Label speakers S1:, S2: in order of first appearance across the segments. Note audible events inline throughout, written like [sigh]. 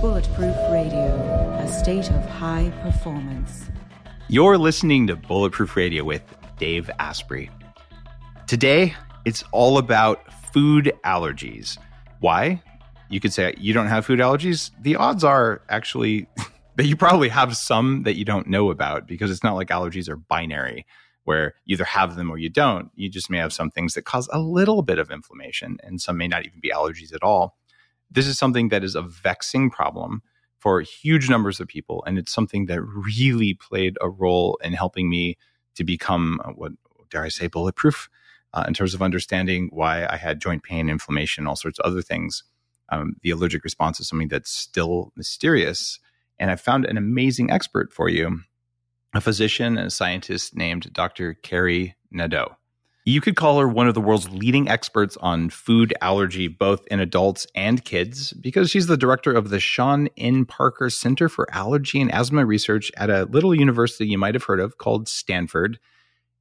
S1: Bulletproof Radio, a state of high performance.
S2: You're listening to Bulletproof Radio with Dave Asprey. Today, it's all about food allergies. Why? You could say you don't have food allergies. The odds are actually [laughs] that you probably have some that you don't know about because it's not like allergies are binary where you either have them or you don't. You just may have some things that cause a little bit of inflammation, and some may not even be allergies at all. This is something that is a vexing problem for huge numbers of people, and it's something that really played a role in helping me to become uh, what dare I say bulletproof uh, in terms of understanding why I had joint pain, inflammation, all sorts of other things. Um, the allergic response is something that's still mysterious, and I found an amazing expert for you a physician and a scientist named Dr. Kari Nadeau. You could call her one of the world's leading experts on food allergy, both in adults and kids, because she's the director of the Sean N. Parker Center for Allergy and Asthma Research at a little university you might have heard of called Stanford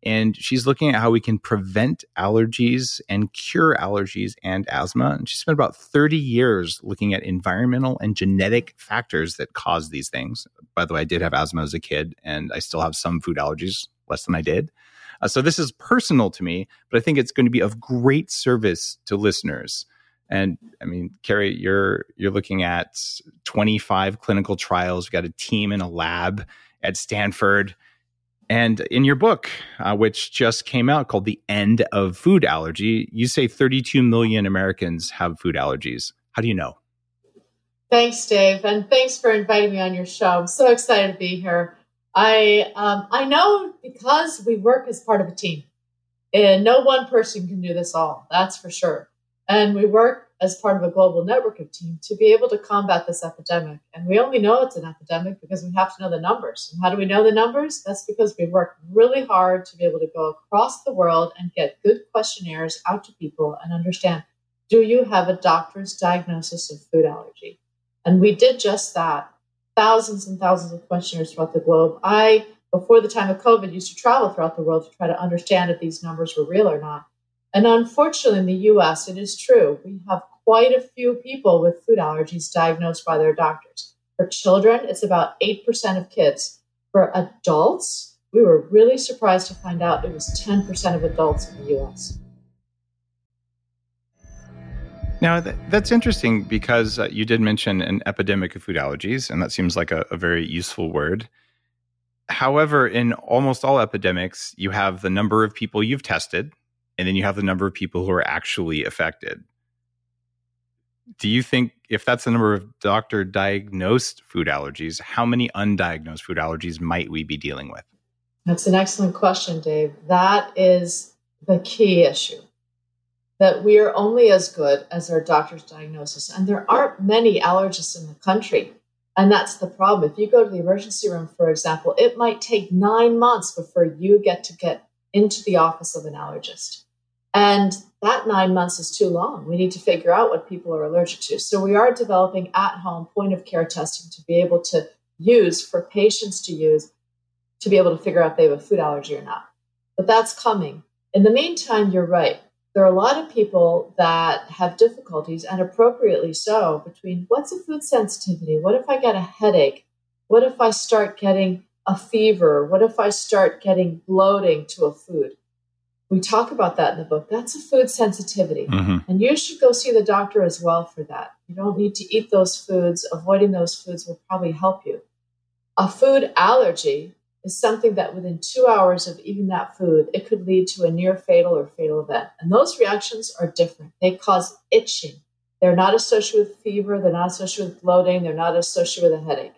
S2: and she's looking at how we can prevent allergies and cure allergies and asthma. And she spent about 30 years looking at environmental and genetic factors that cause these things. By the way, I did have asthma as a kid, and I still have some food allergies, less than I did. Uh, so this is personal to me, but I think it's going to be of great service to listeners. And I mean, Kari, you're you're looking at 25 clinical trials. We've got a team in a lab at Stanford and in your book, uh, which just came out called The End of Food Allergy, you say 32 million Americans have food allergies. How do you know?
S3: Thanks, Dave. And thanks for inviting me on your show. I'm so excited to be here. I, um, I know because we work as part of a team, and no one person can do this all, that's for sure. And we work as part of a global network of teams to be able to combat this epidemic. And we only know it's an epidemic because we have to know the numbers. And how do we know the numbers? That's because we work really hard to be able to go across the world and get good questionnaires out to people and understand do you have a doctor's diagnosis of food allergy? And we did just that. Thousands and thousands of questioners throughout the globe. I, before the time of COVID, used to travel throughout the world to try to understand if these numbers were real or not. And unfortunately, in the US, it is true. We have quite a few people with food allergies diagnosed by their doctors. For children, it's about 8% of kids. For adults, we were really surprised to find out it was 10% of adults in the US.
S2: Now, that's interesting because uh, you did mention an epidemic of food allergies, and that seems like a, a very useful word. However, in almost all epidemics, you have the number of people you've tested, and then you have the number of people who are actually affected. Do you think if that's the number of doctor diagnosed food allergies, how many undiagnosed food allergies might we be dealing with?
S3: That's an excellent question, Dave. That is the key issue. That we are only as good as our doctor's diagnosis. And there aren't many allergists in the country. And that's the problem. If you go to the emergency room, for example, it might take nine months before you get to get into the office of an allergist. And that nine months is too long. We need to figure out what people are allergic to. So we are developing at home point of care testing to be able to use for patients to use to be able to figure out if they have a food allergy or not. But that's coming. In the meantime, you're right. There are a lot of people that have difficulties, and appropriately so, between what's a food sensitivity? What if I get a headache? What if I start getting a fever? What if I start getting bloating to a food? we talk about that in the book. That's a food sensitivity. Mm-hmm. And you should go see the doctor as well for that. You don't need to eat those foods. Avoiding those foods will probably help you. A food allergy is something that within two hours of eating that food, it could lead to a near fatal or fatal event. And those reactions are different. They cause itching. They're not associated with fever. They're not associated with bloating. They're not associated with a headache.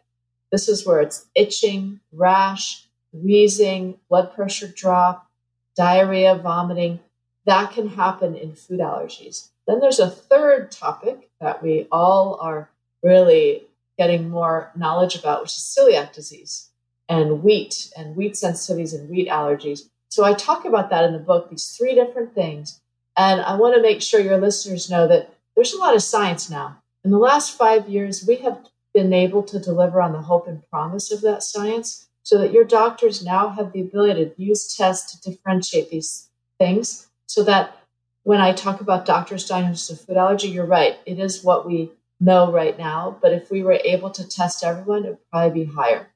S3: This is where it's itching, rash, wheezing, blood pressure drop, diarrhea, vomiting. That can happen in food allergies. Then there's a third topic that we all are really getting more knowledge about, which is celiac disease and wheat and wheat sensitivities and wheat allergies. So I talk about that in the book, these three different things. And I want to make sure your listeners know that there's a lot of science now. In the last five years, we have been able to deliver on the hope and promise of that science so that your doctors now have the ability to use tests to differentiate these things so that when I talk about doctor's diagnosis of food allergy, you're right. It is what we know right now. But if we were able to test everyone, it would probably be higher.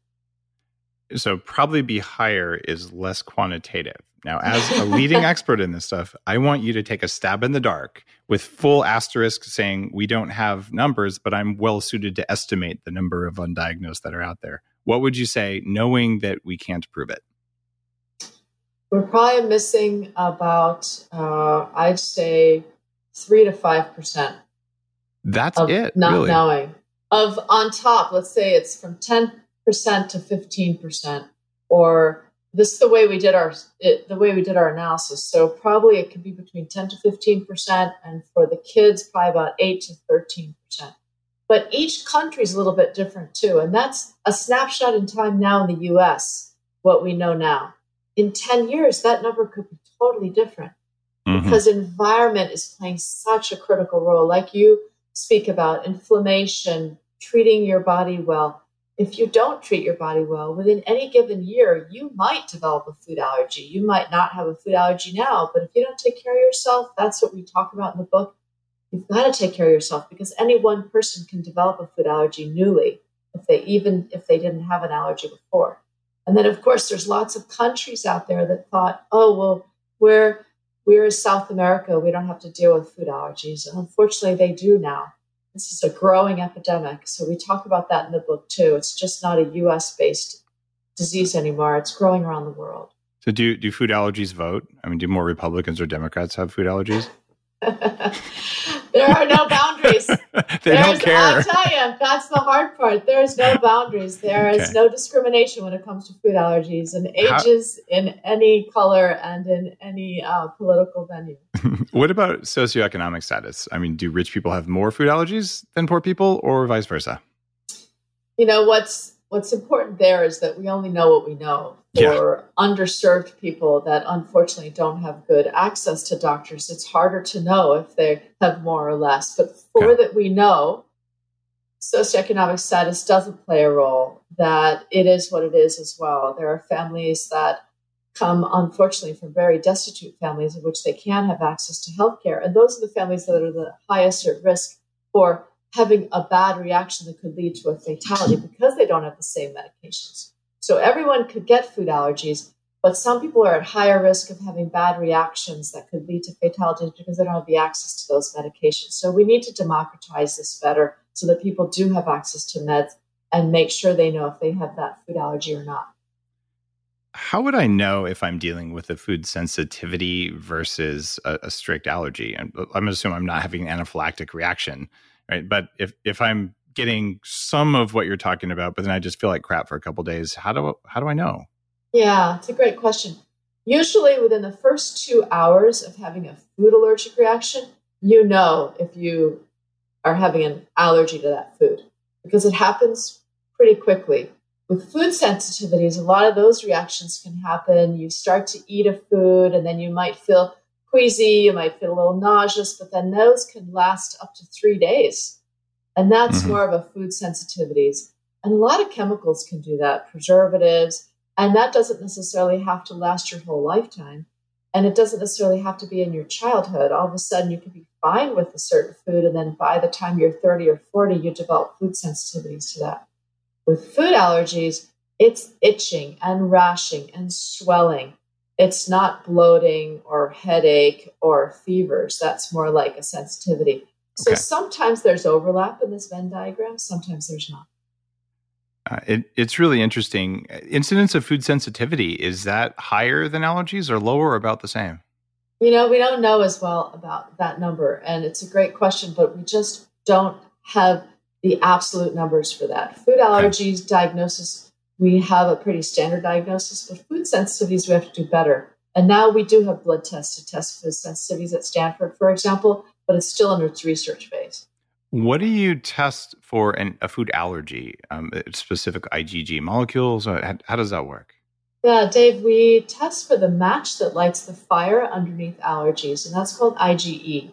S2: So, probably be higher is less quantitative. Now, [laughs] as a leading expert in this stuff, I want you to take a stab in the dark with full asterisk saying we don't have numbers, but I'm well suited to estimate the number of undiagnosed that are out there. What would you say, knowing that we can't prove it?
S3: We're probably missing about, uh, I'd say, three to five percent.
S2: That's it.
S3: Not
S2: really?
S3: knowing of on top. Let's say it's from ten to fifteen percent, or this is the way we did our it, the way we did our analysis. So probably it could be between ten to fifteen percent, and for the kids, probably about eight to thirteen percent. But each country is a little bit different too, and that's a snapshot in time now in the U.S. What we know now. In ten years, that number could be totally different
S2: Mhm.
S3: because environment is playing such a critical role. Like you speak about inflammation, treating your body well. If you don't treat your body well, within any given year, you might develop a food allergy. You might not have a food allergy now, but if you don't take care of yourself, that's what we talk about in the book. You've got to take care of yourself because any one person can develop a food allergy newly if they even if they didn't have an allergy before. And then of course there's lots of countries out there that thought, oh well, we're we're South America, we don't have to deal with food allergies. And unfortunately, they do now. This is a growing epidemic. So we talk about that in the book too. It's just not a US based disease anymore, it's growing around the world.
S2: So, do do food allergies vote? I mean, do more Republicans or Democrats have food allergies? [laughs]
S3: there are no boundaries. [laughs]
S2: they
S3: There's,
S2: don't care.
S3: I'll tell you, that's the hard part. There is no boundaries. There is
S2: Okay.
S3: no discrimination when it comes to food allergies and
S2: How-
S3: ages in any color and in any uh, political venue. [laughs]
S2: what about socioeconomic status? I mean, do rich people have more food allergies than poor people, or vice versa?
S3: you know what's what's important there is that we only know what we know
S2: Yeah.
S3: for underserved people that unfortunately don't have good access to doctors it's harder to know if they have more or less but for
S2: Okay.
S3: that we know socioeconomic status doesn't play a role that it is what it is as well there are families that come unfortunately from very destitute families in which they can have access to healthcare and those are the families that are the highest at risk for having a bad reaction that could lead to a fatality because they don't have the same medications. So everyone could get food allergies, but some people are at higher risk of having bad reactions that could lead to fatalities because they don't have the access to those medications. So we need to democratize this better so that people do have access to meds and make sure they know if they have that food allergy or not.
S2: How would I know if I'm dealing with a food sensitivity versus a, a strict allergy? I'm, uh, I'm assuming I'm not having an anaphylactic reaction, right? But if if I'm getting some of what you're talking about, but then I just feel like crap for a couple days, how do how do I know?
S3: Yeah, it's a great question. Usually, within the first two hours of having a food allergic reaction, you know if you are having an allergy to that food because it happens pretty quickly. With food sensitivities, a lot of those reactions can happen. You start to eat a food, and then you might feel queasy, you might feel a little nauseous, but then those can last up to three days. And that's
S2: Mhm.
S3: more of a food sensitivities. And a lot of chemicals can do that, preservatives. And that doesn't necessarily have to last your whole lifetime. And it doesn't necessarily have to be in your childhood. All of a sudden, you can be fine with a certain food. And then by the time you're 30 or 40, you develop food sensitivities to that. With food allergies, it's itching and rashing and swelling. It's not bloating or headache or fevers. That's more like a sensitivity. So
S2: Okay.
S3: sometimes there's overlap in this Venn diagram, sometimes there's not.
S2: Uh, it, it's really interesting. Incidence of food sensitivity is that higher than allergies or lower or about the same?
S3: You know, we don't know as well about that number, and it's a great question, but we just don't have the absolute numbers for that. Food allergies diagnosis, we have a pretty standard diagnosis, but food sensitivities, we have to do better. And now we do have blood tests to test food sensitivities at Stanford, for example, but it's still in its research phase.
S2: What do you test for an, a food allergy? Um, uh, specific IgG molecules? Uh, how, how does that work?
S3: Yeah, Dave, we test for the match that lights the fire underneath allergies, and that's called IgE.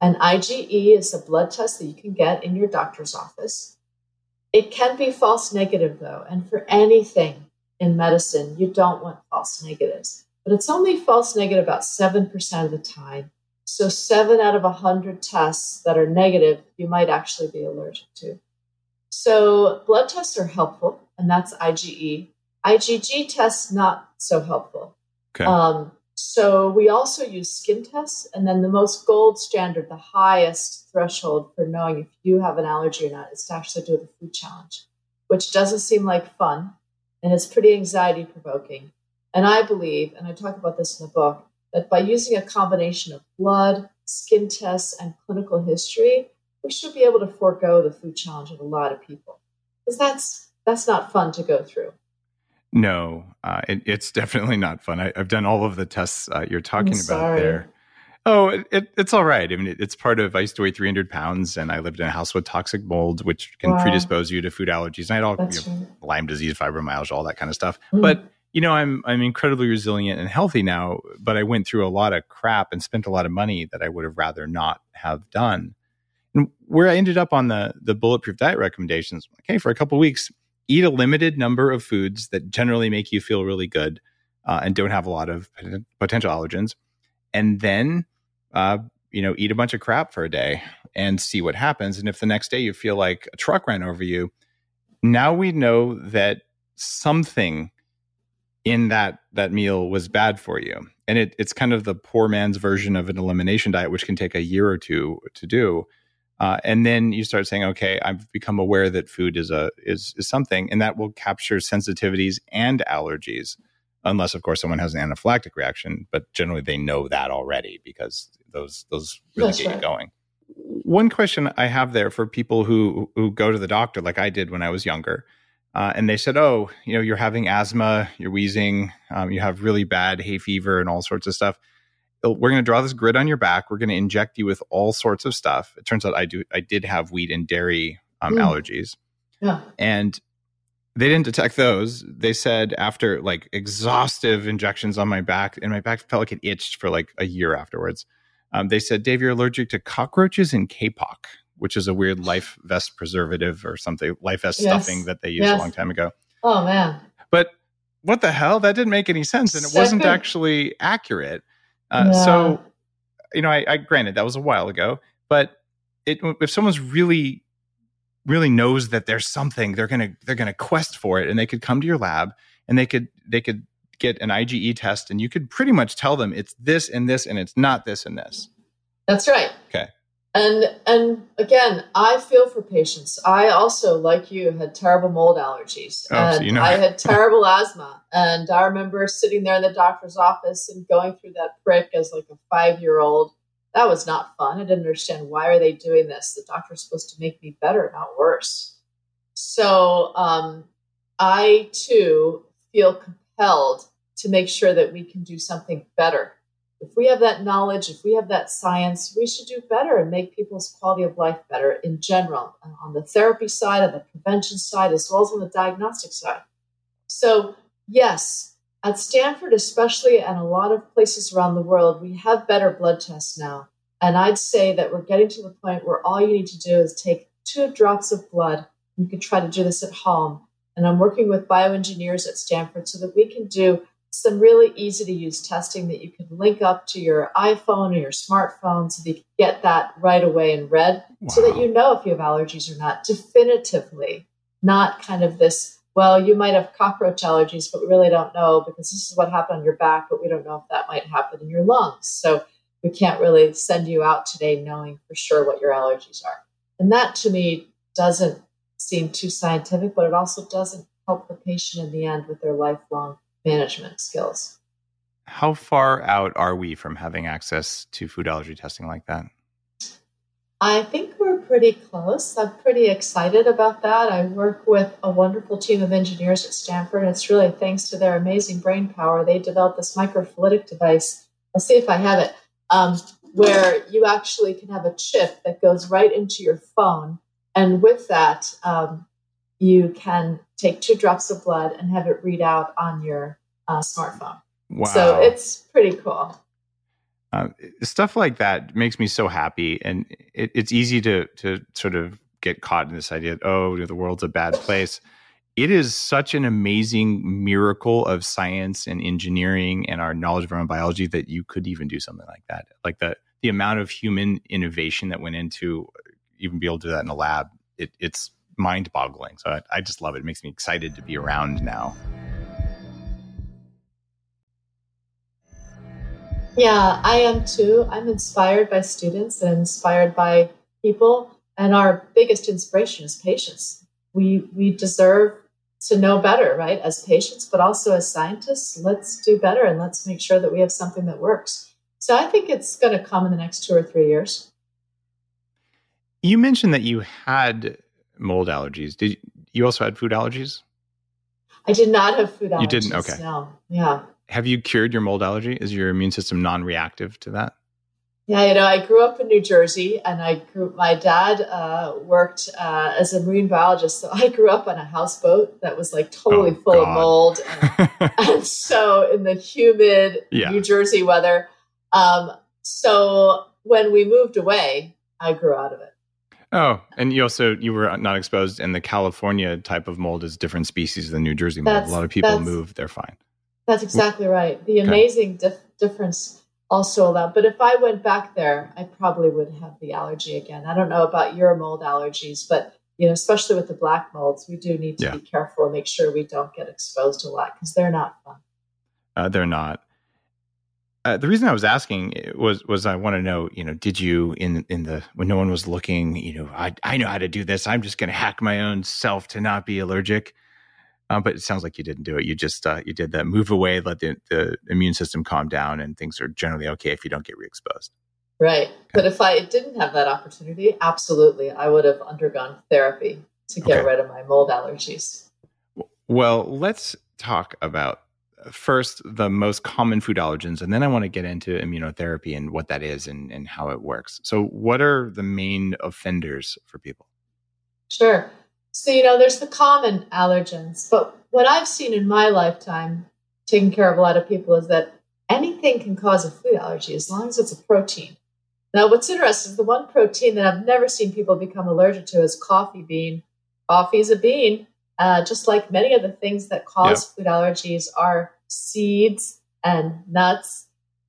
S3: And IgE is a blood test that you can get in your doctor's office. It can be false negative, though, and for anything in medicine, you don't want false negatives. But it's only false negative about 7% of the time. So, seven out of a 100 tests that are negative, you might actually be allergic to. So, blood tests are helpful, and that's IgE. IgG tests, not so helpful.
S2: Okay.
S3: Um, so, we also use skin tests, and then the most gold standard, the highest threshold for knowing if you have an allergy or not, is to actually do the food challenge, which doesn't seem like fun and it's pretty anxiety provoking. And I believe, and I talk about this in the book, that by using a combination of blood, skin tests, and clinical history, we should be able to forego the food challenge of a lot of people because that's that's not fun to go through.
S2: No, uh, it, it's definitely not fun. I, have done all of the tests uh, you're talking about there. Oh, it, it, it's all right. I mean, it, it's part of. I used to weigh 300 pounds, and I lived in a house with toxic mold, which can wow. predispose you to food allergies. And I had all you know, right. Lyme disease, fibromyalgia, all that kind of stuff. Mm. But you know, I'm I'm incredibly resilient and healthy now. But I went through a lot of crap and spent a lot of money that I would have rather not have done. And where I ended up on the the bulletproof diet recommendations, okay, for a couple weeks, eat a limited number of foods that generally make you feel really good uh, and don't have a lot of potential allergens, and then uh, you know, eat a bunch of crap for a day and see what happens. And if the next day you feel like a truck ran over you, now we know that something in that that meal was bad for you. And it, it's kind of the poor man's version of an elimination diet, which can take a year or two to do. Uh, and then you start saying, okay, I've become aware that food is a is, is something, and that will capture sensitivities and allergies unless of course someone has an anaphylactic reaction but generally they know that already because those those really That's get right. you going one question i have there for people who who go to the doctor like i did when i was younger uh, and they said oh you know you're having asthma you're wheezing um, you have really bad hay fever and all sorts of stuff we're going to draw this grid on your back we're going to inject you with all sorts of stuff it turns out i do i did have wheat and dairy um, mm. allergies
S3: yeah.
S2: and they didn't detect those. They said after like exhaustive injections on my back, and my back felt like it itched for like a year afterwards. Um, they said, Dave, you're allergic to cockroaches and Kapok, which is a weird life vest preservative or something, life vest yes. stuffing that they used yes. a long time ago.
S3: Oh, man.
S2: But what the hell? That didn't make any sense. And it wasn't actually accurate. Uh, yeah. So, you know, I, I granted that was a while ago, but it, if someone's really really knows that there's something they're gonna they're gonna quest for it and they could come to your lab and they could they could get an IgE test and you could pretty much tell them it's this and this and it's not this and this.
S3: That's right.
S2: Okay.
S3: And and again, I feel for patients. I also, like you, had terrible mold allergies,
S2: oh,
S3: and
S2: so you know.
S3: I had terrible [laughs] asthma. And I remember sitting there in the doctor's office and going through that prick as like a five year old, that was not fun. I didn't understand why are they doing this. The doctor's supposed to make me better, not worse. So um, I too feel compelled to make sure that we can do something better. If we have that knowledge, if we have that science, we should do better and make people's quality of life better in general, uh, on the therapy side, on the prevention side, as well as on the diagnostic side. So, yes, at Stanford, especially, and a lot of places around the world, we have better blood tests now. And I'd say that we're getting to the point where all you need to do is take two drops of blood. You can try to do this at home. And I'm working with bioengineers at Stanford so that we can do some really easy to use testing that you can link up to your iPhone or your smartphone so that you can get that right away in red wow. so that you know if you have allergies or not definitively, not kind of this well, you might have cockroach allergies, but we really don't know because this is what happened on your back, but we don't know if that might happen in your lungs. So we can't really send you out today knowing for sure what your allergies are. And that to me doesn't seem too scientific, but it also doesn't help the patient in the end with their lifelong management skills.
S2: How far out are we from having access to food allergy testing like that?
S3: I think we're pretty close. I'm pretty excited about that. I work with a wonderful team of engineers at Stanford. And it's really thanks to their amazing brain power. They developed this microfluidic device. I'll see if I have it, um, where you actually can have a chip that goes right into your phone. And with that, um, you can take two drops of blood and have it read out on your uh, smartphone.
S2: Wow.
S3: So it's pretty cool.
S2: Uh, stuff like that makes me so happy, and it, it's easy to to sort of get caught in this idea. that oh, the world's a bad place. It is such an amazing miracle of science and engineering and our knowledge of our own biology that you could even do something like that. Like the the amount of human innovation that went into even be able to do that in a lab, it, it's mind boggling. So I, I just love it. It makes me excited to be around now.
S3: Yeah, I am too. I'm inspired by students and inspired by people. And our biggest inspiration is patients. We, we deserve to know better, right? As patients, but also as scientists, let's do better and let's make sure that we have something that works. So I think it's going to come in the next two or three years.
S2: You mentioned that you had mold allergies. Did you also had food allergies?
S3: I did not have food allergies.
S2: You didn't? Okay.
S3: No. Yeah.
S2: Have you cured your mold allergy? Is your immune system non-reactive to that?
S3: Yeah, you know, I grew up in New Jersey, and I grew. My dad uh, worked uh, as a marine biologist, so [laughs] I grew up on a houseboat that was like totally oh, full God. of mold, [laughs] and, and, so in the humid yeah. New Jersey weather. Um, so when we moved away, I grew out of it.
S2: Oh, and you also you were not exposed, and the California type of mold is different species than New Jersey mold. That's, a lot of people move; they're fine.
S3: That's exactly right. The amazing okay. dif- difference also allowed. But if I went back there, I probably would have the allergy again. I don't know about your mold allergies, but you know, especially with the black molds, we do need to yeah. be careful and make sure we don't get exposed a lot because they're not fun.
S2: Uh, they're not. Uh, the reason I was asking was was I want to know, you know, did you in in the when no one was looking, you know, I I know how to do this. I'm just going to hack my own self to not be allergic. Um, but it sounds like you didn't do it. You just uh, you did that move away, let the, the immune system calm down, and things are generally okay if you don't get re-exposed.
S3: Right. Okay. But if I didn't have that opportunity, absolutely, I would have undergone therapy to get okay. rid of my mold allergies.
S2: Well, let's talk about first the most common food allergens, and then I want to get into immunotherapy and what that is and, and how it works. So, what are the main offenders for people?
S3: Sure. So, you know, there's the common allergens, but what I've seen in my lifetime taking care of a lot of people is that anything can cause a food allergy as long as it's a protein. Now, what's interesting is the one protein that I've never seen people become allergic to is coffee bean. Coffee is a bean, uh, just like many of the things that cause food allergies are seeds and nuts.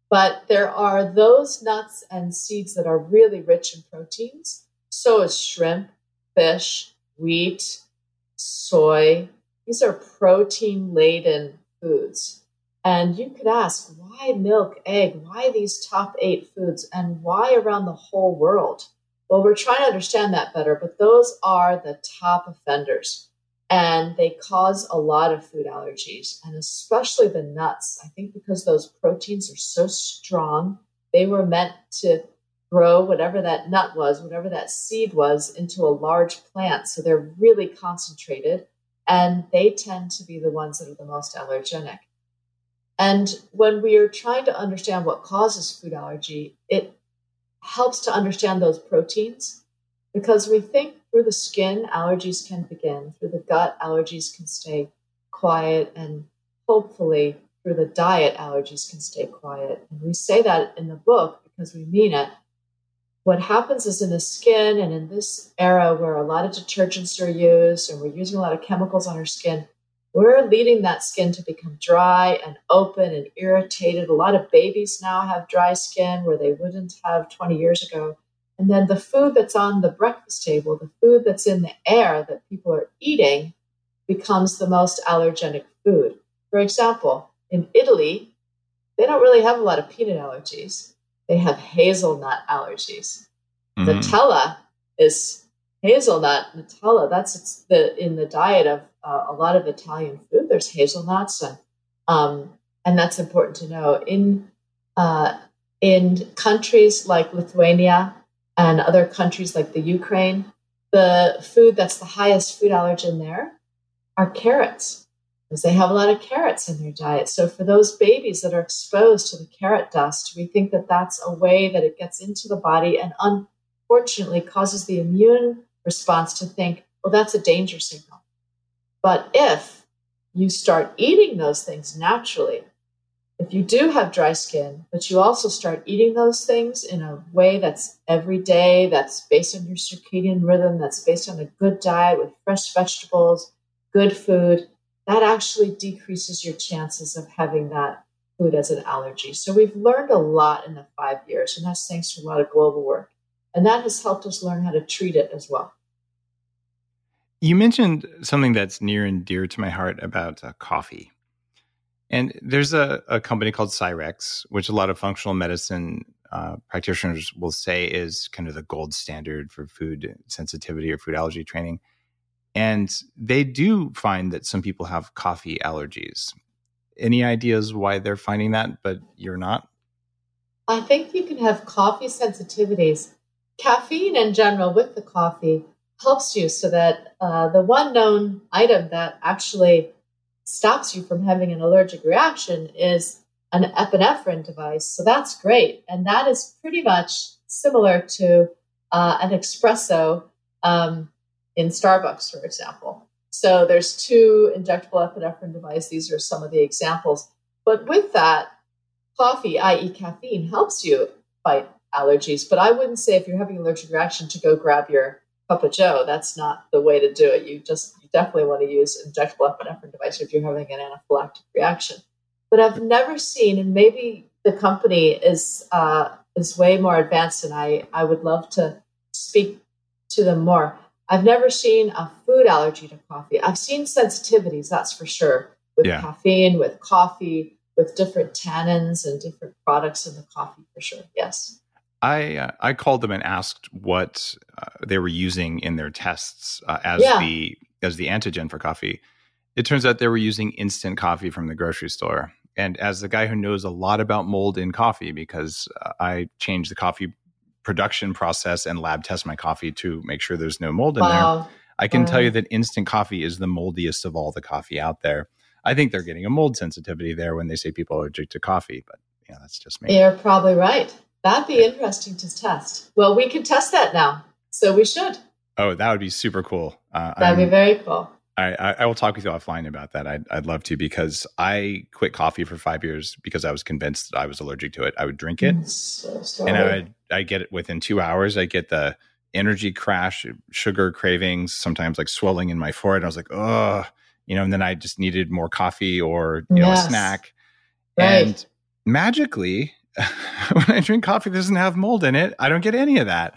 S3: But there are those nuts and seeds that are really rich in proteins. So is shrimp, fish, wheat, soy. These are protein laden foods. And you could ask, why milk, egg? Why these top eight foods? And why around the whole world? Well, we're trying to understand that better, but those are the top offenders. And they cause a lot of food allergies, and especially the nuts. I think because those proteins are so strong, they were meant to grow whatever that nut was, whatever that seed was, into a large plant. So they're really concentrated and they tend to be the ones that are the most allergenic. And when we are trying to understand what causes food allergy, it helps to understand those proteins because we think through the skin, allergies can begin, through the gut, allergies can stay quiet, and hopefully through the diet, allergies can stay quiet. And we say that in the book because we mean it what happens is in the skin and in this era where a lot of detergents are used and we're using a lot of chemicals on our skin, we're leading that skin to become dry and open and irritated. A lot of babies now have dry skin where they wouldn't have 20 years ago. And then the food that's on the breakfast table, the food that's in the air that people are eating, becomes the most allergenic food. For example, in Italy, they don't really have a lot of peanut allergies they have hazelnut allergies. Mm-hmm. Nutella is hazelnut Nutella. That's the in the diet of uh, a lot of Italian food. There's hazelnuts, and um, and that's important to know. In uh, in countries like Lithuania and other countries like the Ukraine, the food that's the highest food allergen there are carrots because they have a lot of carrots in their diet. So for those babies that are exposed to the carrot dust, we think that that's a way that it gets into the body and unfortunately causes the immune response to think, well, that's a danger signal. But if you start eating those things naturally, if you do have dry skin, but you also start eating those things in a way that's every day, that's based on your circadian rhythm, that's based on a good diet with fresh vegetables, good food, that actually decreases your chances of having that food as an allergy. So we've learned a lot in the five years, and that's thanks to a lot of global work. And that has helped us learn how to treat it as well.
S2: You mentioned something that's near and dear to my heart about uh, coffee. And there's a, a company called Cyrex, which a lot of functional medicine uh, practitioners will say is kind of the gold standard for food sensitivity or food allergy training. And they do find that some people have coffee allergies. Any ideas why they're finding that, but you're not?
S3: I think you can have coffee sensitivities. Caffeine in general with the coffee helps you so that uh, the one known item that actually stops you from having an allergic reaction is an epinephrine device. So that's great. And that is pretty much similar to uh, an espresso um, in Starbucks, for example. So there's two injectable epinephrine devices. These are some of the examples. But with that, coffee, i.e., caffeine, helps you fight allergies. But I wouldn't say if you're having an allergic reaction to go grab your cup of Joe. That's not the way to do it. You just definitely want to use injectable epinephrine device if you're having an anaphylactic reaction. But I've never seen, and maybe the company is uh, is way more advanced, and I I would love to speak to them more. I've never seen a food allergy to coffee. I've seen sensitivities, that's for sure, with yeah. caffeine, with coffee, with different tannins and different products in the coffee, for sure. Yes.
S2: I uh, I called them and asked what uh, they were using in their tests uh, as yeah. the as the antigen for coffee. It turns out they were using instant coffee from the grocery store. And as the guy who knows a lot about mold in coffee, because uh, I changed the coffee production process and lab test my coffee to make sure there's no mold in wow. there, I can wow. tell you that instant coffee is the moldiest of all the coffee out there. I think they're getting a mold sensitivity there when they say people are allergic to coffee, but yeah, that's just me.
S3: You're probably right. That'd be interesting to test. Well, we can test that now. So we should.
S2: Oh, that would be super cool.
S3: Uh, That'd I'm, be very cool.
S2: I, I, I, will talk with you offline about that. I'd, I'd love to because I quit coffee for five years because I was convinced that I was allergic to it. I would drink it, so and I would I get it within two hours. I get the energy crash, sugar cravings, sometimes like swelling in my forehead. I was like, oh, you know, and then I just needed more coffee or you yes. know a snack, right. and magically [laughs] when I drink coffee that doesn't have mold in it, I don't get any of that.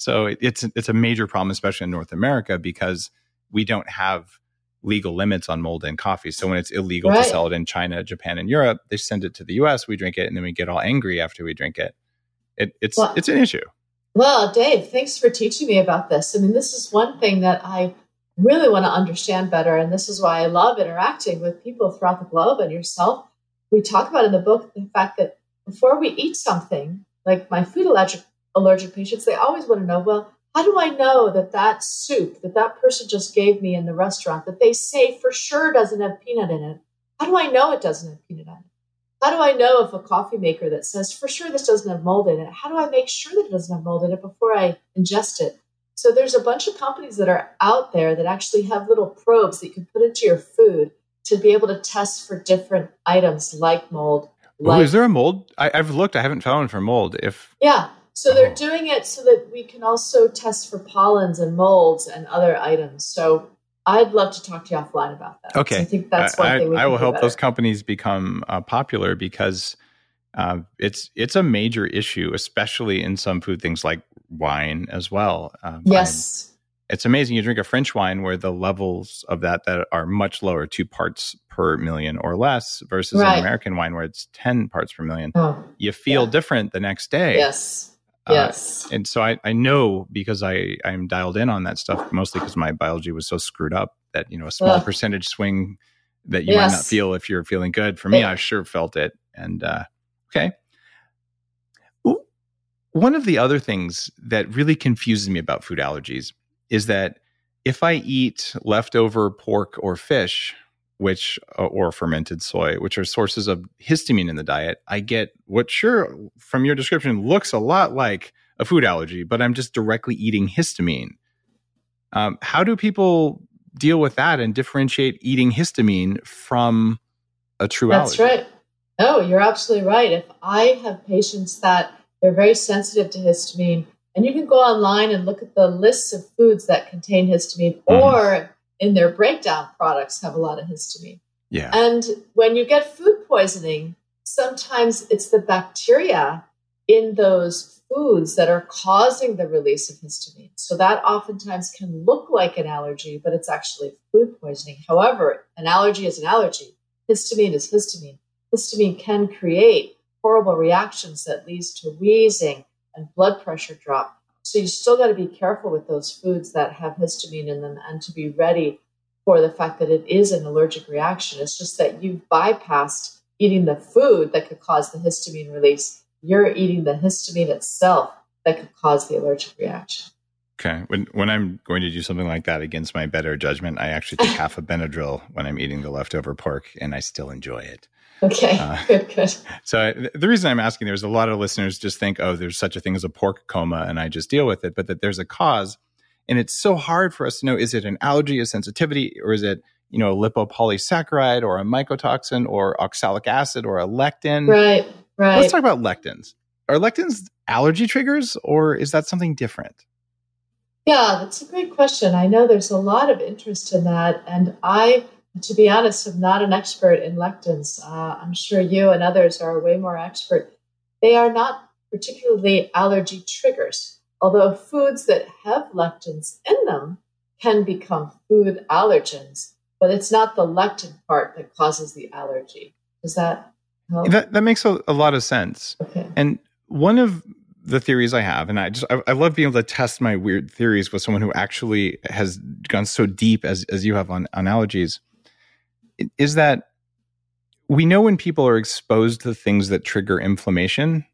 S2: So it, it's it's a major problem, especially in North America, because we don't have legal limits on mold in coffee. So when it's illegal right. to sell it in China, Japan, and Europe, they send it to the U.S. We drink it, and then we get all angry after we drink it. it it's well, it's an issue.
S3: Well, Dave, thanks for teaching me about this. I mean, this is one thing that I really want to understand better, and this is why I love interacting with people throughout the globe and yourself. We talk about in the book the fact that before we eat something, like my food allergic allergic patients, they always want to know, well, how do I know that that soup that that person just gave me in the restaurant that they say for sure doesn't have peanut in it? How do I know it doesn't have peanut in it? How do I know if a coffee maker that says for sure this doesn't have mold in it? How do I make sure that it doesn't have mold in it before I ingest it? So there's a bunch of companies that are out there that actually have little probes that you can put into your food to be able to test for different items like mold
S2: like, is there a mold? I, have looked. I haven't found one for mold. If
S3: yeah, so they're oh. doing it so that we can also test for pollens and molds and other items. So I'd love to talk to you offline about that.
S2: Okay,
S3: I think that's one
S2: I,
S3: thing.
S2: I will help better. those companies become uh, popular because uh, it's it's a major issue, especially in some food things like wine as well.
S3: Um, yes
S2: it's amazing. You drink a French wine where the levels of that that are much lower, two parts per million or less, versus right. an American wine where it's ten parts per million. Oh, you feel yeah. different the next day.
S3: Yes. Uh, yes.
S2: And so I, I know because I, I'm dialed in on that stuff, mostly because my biology was so screwed up that, you know, a small Ugh. percentage swing that you yes. might not feel if you're feeling good. For me, I sure felt it. And uh, okay. One of the other things that really confuses me about food allergies is that if I eat leftover pork or fish, which uh, or fermented soy, which are sources of histamine in the diet, I get what sure from your description looks a lot like a food allergy, but I'm just directly eating histamine. Um, how do people deal with that and differentiate eating histamine from a true
S3: That's
S2: allergy?
S3: That's right. Oh, you're absolutely right. If I have patients that they're very sensitive to histamine, and you can go online and look at the lists of foods that contain histamine mm-hmm. or in their breakdown products have a lot of histamine.
S2: Yeah.
S3: And when you get food poisoning, sometimes it's the bacteria in those foods that are causing the release of histamine. So that oftentimes can look like an allergy, but it's actually food poisoning. However, an allergy is an allergy. Histamine is histamine. Histamine can create horrible reactions that leads to wheezing and blood pressure drop. So you still got to be careful with those foods that have histamine in them and to be ready for the fact that it is an allergic reaction. It's just that you've bypassed eating the food that could cause the histamine release. You're eating the histamine itself that could cause the allergic reaction.
S2: Okay. When when I'm going to do something like that against my better judgment, I actually take [laughs] half a Benadryl when I'm eating the leftover pork, and I still enjoy it.
S3: Okay, uh, [laughs] good, good.
S2: So the reason I'm asking, there's a lot of listeners just think, oh, there's such a thing as a pork coma, and I just deal with it, but that there's a cause, and it's so hard for us to know: is it an allergy, a sensitivity, or is it you know a lipopolysaccharide, or a mycotoxin, or oxalic acid, or a lectin?
S3: Right, right.
S2: Let's talk about lectins. Are lectins allergy triggers, or is that something different?
S3: Yeah, that's a great question. I know there's a lot of interest in that, and I to be honest, I'm not an expert in lectins. Uh, I'm sure you and others are way more expert. They are not particularly allergy triggers, although foods that have lectins in them can become food allergens, but it's not the lectin part that causes the allergy. Does that help?
S2: That, that makes a, a lot of sense. Okay. And one of the theories I have, and I just I, I, love being able to test my weird theories with someone who actually has gone so deep as as you have on, on allergies is that we know when people are exposed to things that trigger inflammation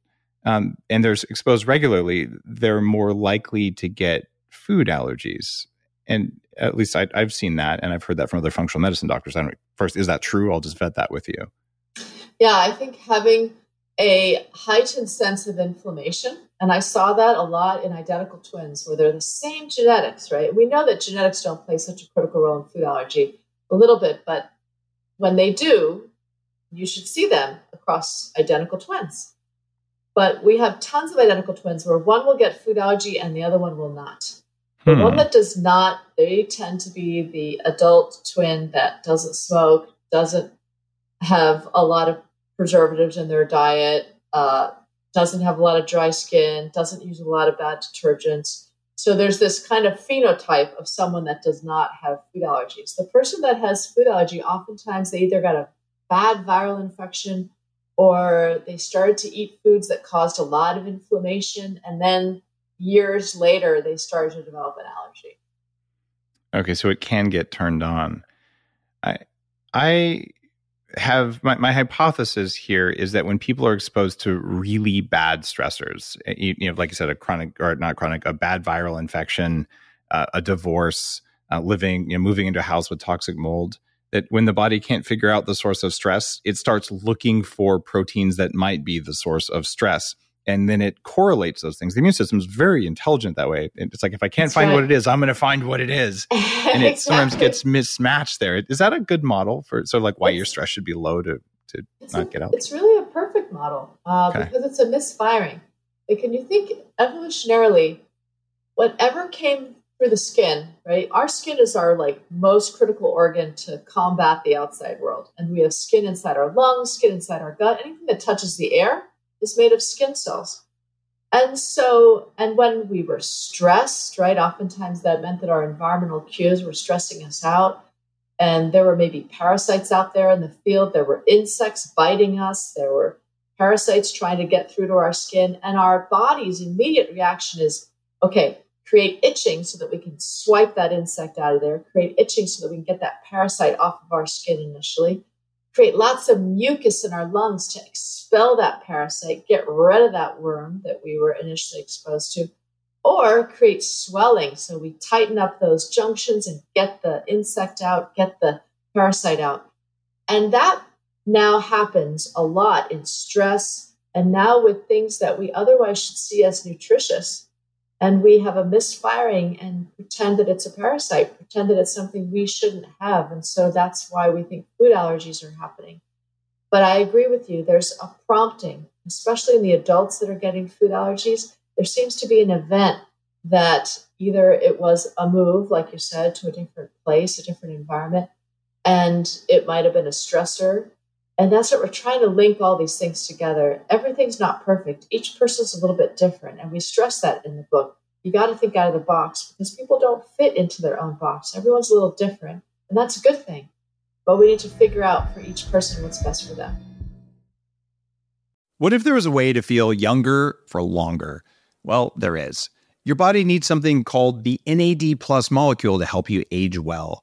S2: um, and they're exposed regularly, they're more likely to get food allergies. And at least I, have seen that, and I've heard that from other functional medicine doctors. I don't, first, is that true? I'll just vet that with you.
S3: Yeah, I think having a heightened sense of inflammation, and I saw that a lot in identical twins where they're the same genetics, right? We know that genetics don't play such a critical role in food allergy a little bit, but when they do, you should see them across identical twins. But we have tons of identical twins where one will get food allergy and the other one will not. The hmm. one that does not, they tend to be the adult twin that doesn't smoke, doesn't have a lot of preservatives in their diet, uh, doesn't have a lot of dry skin, doesn't use a lot of bad detergents, so there's this kind of phenotype of someone that does not have food allergies. The person that has food allergy, oftentimes they either got a bad viral infection or they started to eat foods that caused a lot of inflammation. And then years later, they started to develop an allergy.
S2: Okay, so it can get turned on. I, I have my, my hypothesis here is that when people are exposed to really bad stressors, eh, you, you know, like I said, a chronic or not chronic, a bad viral infection, uh, a divorce, uh, living, you know, moving into a house with toxic mold, that when the body can't figure out the source of stress, it starts looking for proteins that might be the source of stress and then it correlates those things. The immune system is very intelligent that way. It's like if I can't That's find right. what it is, I'm going to find what it is, [laughs] and it exactly. sometimes gets mismatched. There is that a good model for sort of like why it's, your stress should be low to to not
S3: a,
S2: get out?
S3: It's really a perfect model uh, okay. because it's a misfiring. Like, can you think evolutionarily, whatever came through the skin, right? Our skin is our like most critical organ to combat the outside world, and we have skin inside our lungs, skin inside our gut. Anything that touches the air is made of skin cells. And so, and when we were stressed, right, oftentimes that meant that our environmental cues were stressing us out. And there were maybe parasites out there in the field. There were insects biting us. There were parasites trying to get through to our skin. And our body's immediate reaction is okay, create itching so that we can swipe that insect out of there, create itching so that we can get that parasite off of our skin initially create lots of mucus in our lungs to expel that parasite, get rid of that worm that we were initially exposed to, or create swelling. So we tighten up those junctions and get the insect out, get the parasite out. And that now happens a lot in stress and now with things that we otherwise should see as nutritious and we have a misfiring and pretend that it's a parasite, pretend that it's something we shouldn't have. And so that's why we think food allergies are happening. But I agree with you, there's a prompting, especially in the adults that are getting food allergies. There seems to be an event that either it was a move, like you said, to a different place, a different environment, and it might have been a stressor. And that's what we're trying to link all these things together. Everything's not perfect. Each person's a little bit different. And we stress that in the book. You got to think out of the box because people don't fit into their own box. Everyone's a little different. And that's a good thing. But we need to figure out for each person what's best for them.
S2: What if there was a way to feel younger for longer? Well, there is. Your body needs something called the NAD plus molecule to help you age well.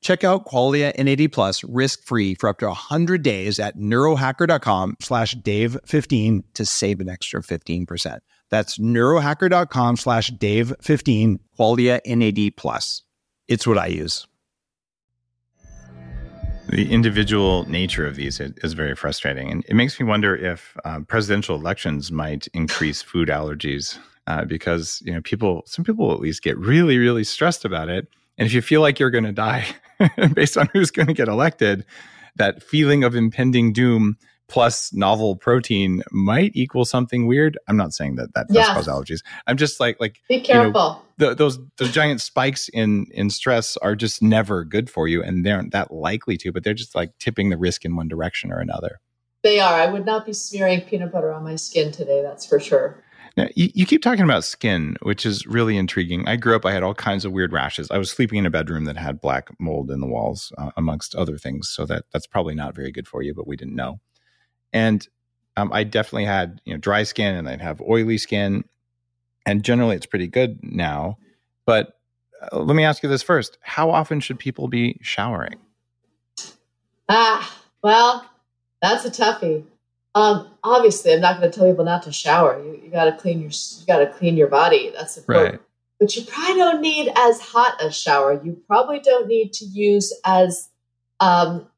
S2: Check out Qualia NAD plus risk-free for up to 100 days at neurohacker.com slash dave15 to save an extra 15%. That's neurohacker.com slash dave15, Qualia NAD plus. It's what I use. The individual nature of these is very frustrating. And it makes me wonder if uh, presidential elections might increase food allergies uh, because, you know, people, some people at least get really, really stressed about it. And if you feel like you're going to die [laughs] based on who's going to get elected, that feeling of impending doom plus novel protein might equal something weird. I'm not saying that that does yes. cause allergies. I'm just like like
S3: be careful.
S2: You know, the, those those giant spikes in in stress are just never good for you, and they aren't that likely to. But they're just like tipping the risk in one direction or another.
S3: They are. I would not be smearing peanut butter on my skin today. That's for sure.
S2: Now, you, you, keep talking about skin, which is really intriguing. I grew up, I had all kinds of weird rashes. I was sleeping in a bedroom that had black mold in the walls, uh, amongst other things. So that that's probably not very good for you, but we didn't know. And um, I definitely had you know dry skin, and I'd have oily skin, and generally it's pretty good now. But uh, let me ask you this first: How often should people be showering?
S3: Ah, well, that's a toughie. Um, obviously, I'm not going to tell people not to shower. You, you got to clean your you got to clean your body. That's important. Right. But you probably don't need as hot a shower. You probably don't need to use as um,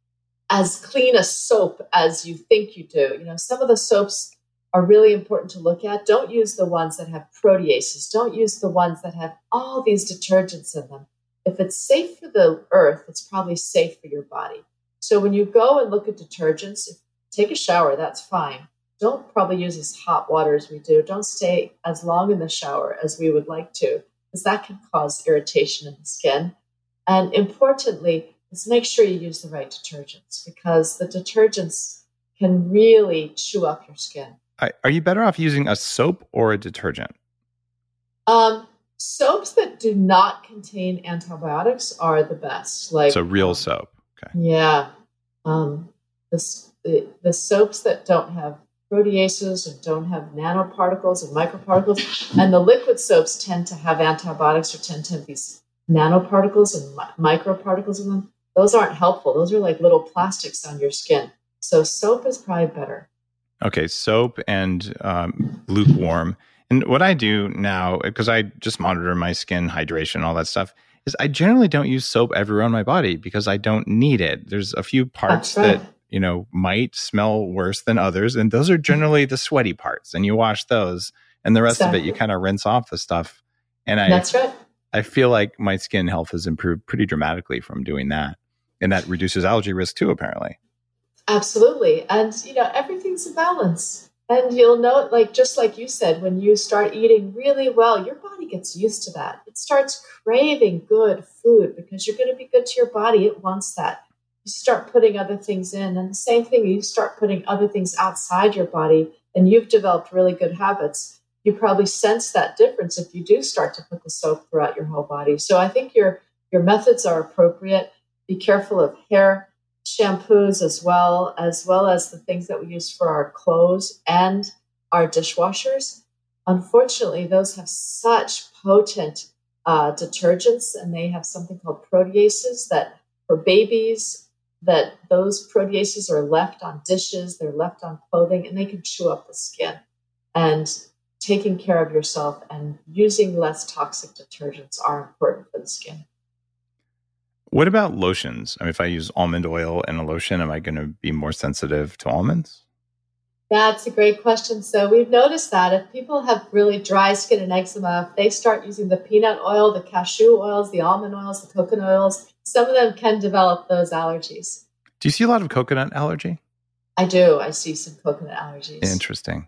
S3: as clean a soap as you think you do. You know, some of the soaps are really important to look at. Don't use the ones that have proteases. Don't use the ones that have all these detergents in them. If it's safe for the earth, it's probably safe for your body. So when you go and look at detergents, take a shower, that's fine. Don't probably use as hot water as we do. Don't stay as long in the shower as we would like to, because that can cause irritation in the skin. And importantly, is make sure you use the right detergents because the detergents can really chew up your skin.
S2: Are you better off using a soap or a detergent?
S3: Um, soaps that do not contain antibiotics are the best. Like
S2: so, real um, soap. Okay.
S3: Yeah. Um, the, the, the soaps that don't have proteases and don't have nanoparticles and microparticles, and the liquid soaps tend to have antibiotics or tend to have these nanoparticles and mi- microparticles in them those aren't helpful. Those are like little plastics on your skin. So soap is probably better.
S2: Okay, soap and um, lukewarm. And what I do now, because I just monitor my skin hydration, all that stuff, is I generally don't use soap everywhere on my body because I don't need it. There's a few parts right. that you know might smell worse than others, and those are mm-hmm. generally the sweaty parts. And you wash those, and the rest exactly. of it you kind of rinse off the stuff. And I,
S3: that's right.
S2: I feel like my skin health has improved pretty dramatically from doing that and that reduces allergy risk too apparently
S3: absolutely and you know everything's a balance and you'll know like just like you said when you start eating really well your body gets used to that it starts craving good food because you're going to be good to your body it wants that you start putting other things in and the same thing you start putting other things outside your body and you've developed really good habits you probably sense that difference if you do start to put the soap throughout your whole body so i think your your methods are appropriate be careful of hair shampoos as well, as well as the things that we use for our clothes and our dishwashers. Unfortunately, those have such potent uh, detergents, and they have something called proteases that for babies that those proteases are left on dishes, they're left on clothing, and they can chew up the skin. And taking care of yourself and using less toxic detergents are important for the skin.
S2: What about lotions? I mean, if I use almond oil in a lotion, am I going to be more sensitive to almonds?
S3: That's a great question. So we've noticed that if people have really dry skin and eczema, if they start using the peanut oil, the cashew oils, the almond oils, the coconut oils, some of them can develop those allergies.
S2: Do you see a lot of coconut allergy?
S3: I do. I see some coconut allergies.
S2: Interesting.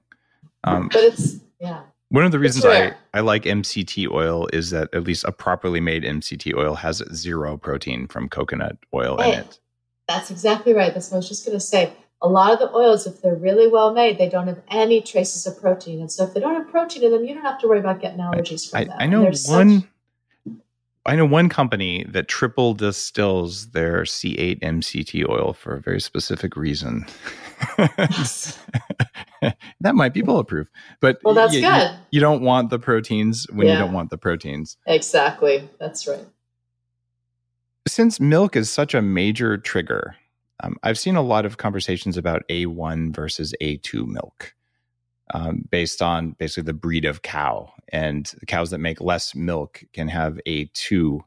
S3: Um, but it's yeah.
S2: One of the reasons I, I like MCT oil is that at least a properly made MCT oil has zero protein from coconut oil in it.
S3: That's exactly right. That's what I was just going to say. A lot of the oils, if they're really well made, they don't have any traces of protein. And so if they don't have protein in them, you don't have to worry about getting allergies from
S2: I,
S3: them.
S2: I know one. Such... I know one company that triple distills their C8 MCT oil for a very specific reason. [laughs] that might be bulletproof. But
S3: well, that's you, good.
S2: You, you, don't want the proteins when yeah. you don't want the proteins.
S3: Exactly. That's right.
S2: Since milk is such a major trigger, um, I've seen a lot of conversations about A1 versus A2 milk. Um, based on basically the breed of cow. And the cows that make less milk can have A2,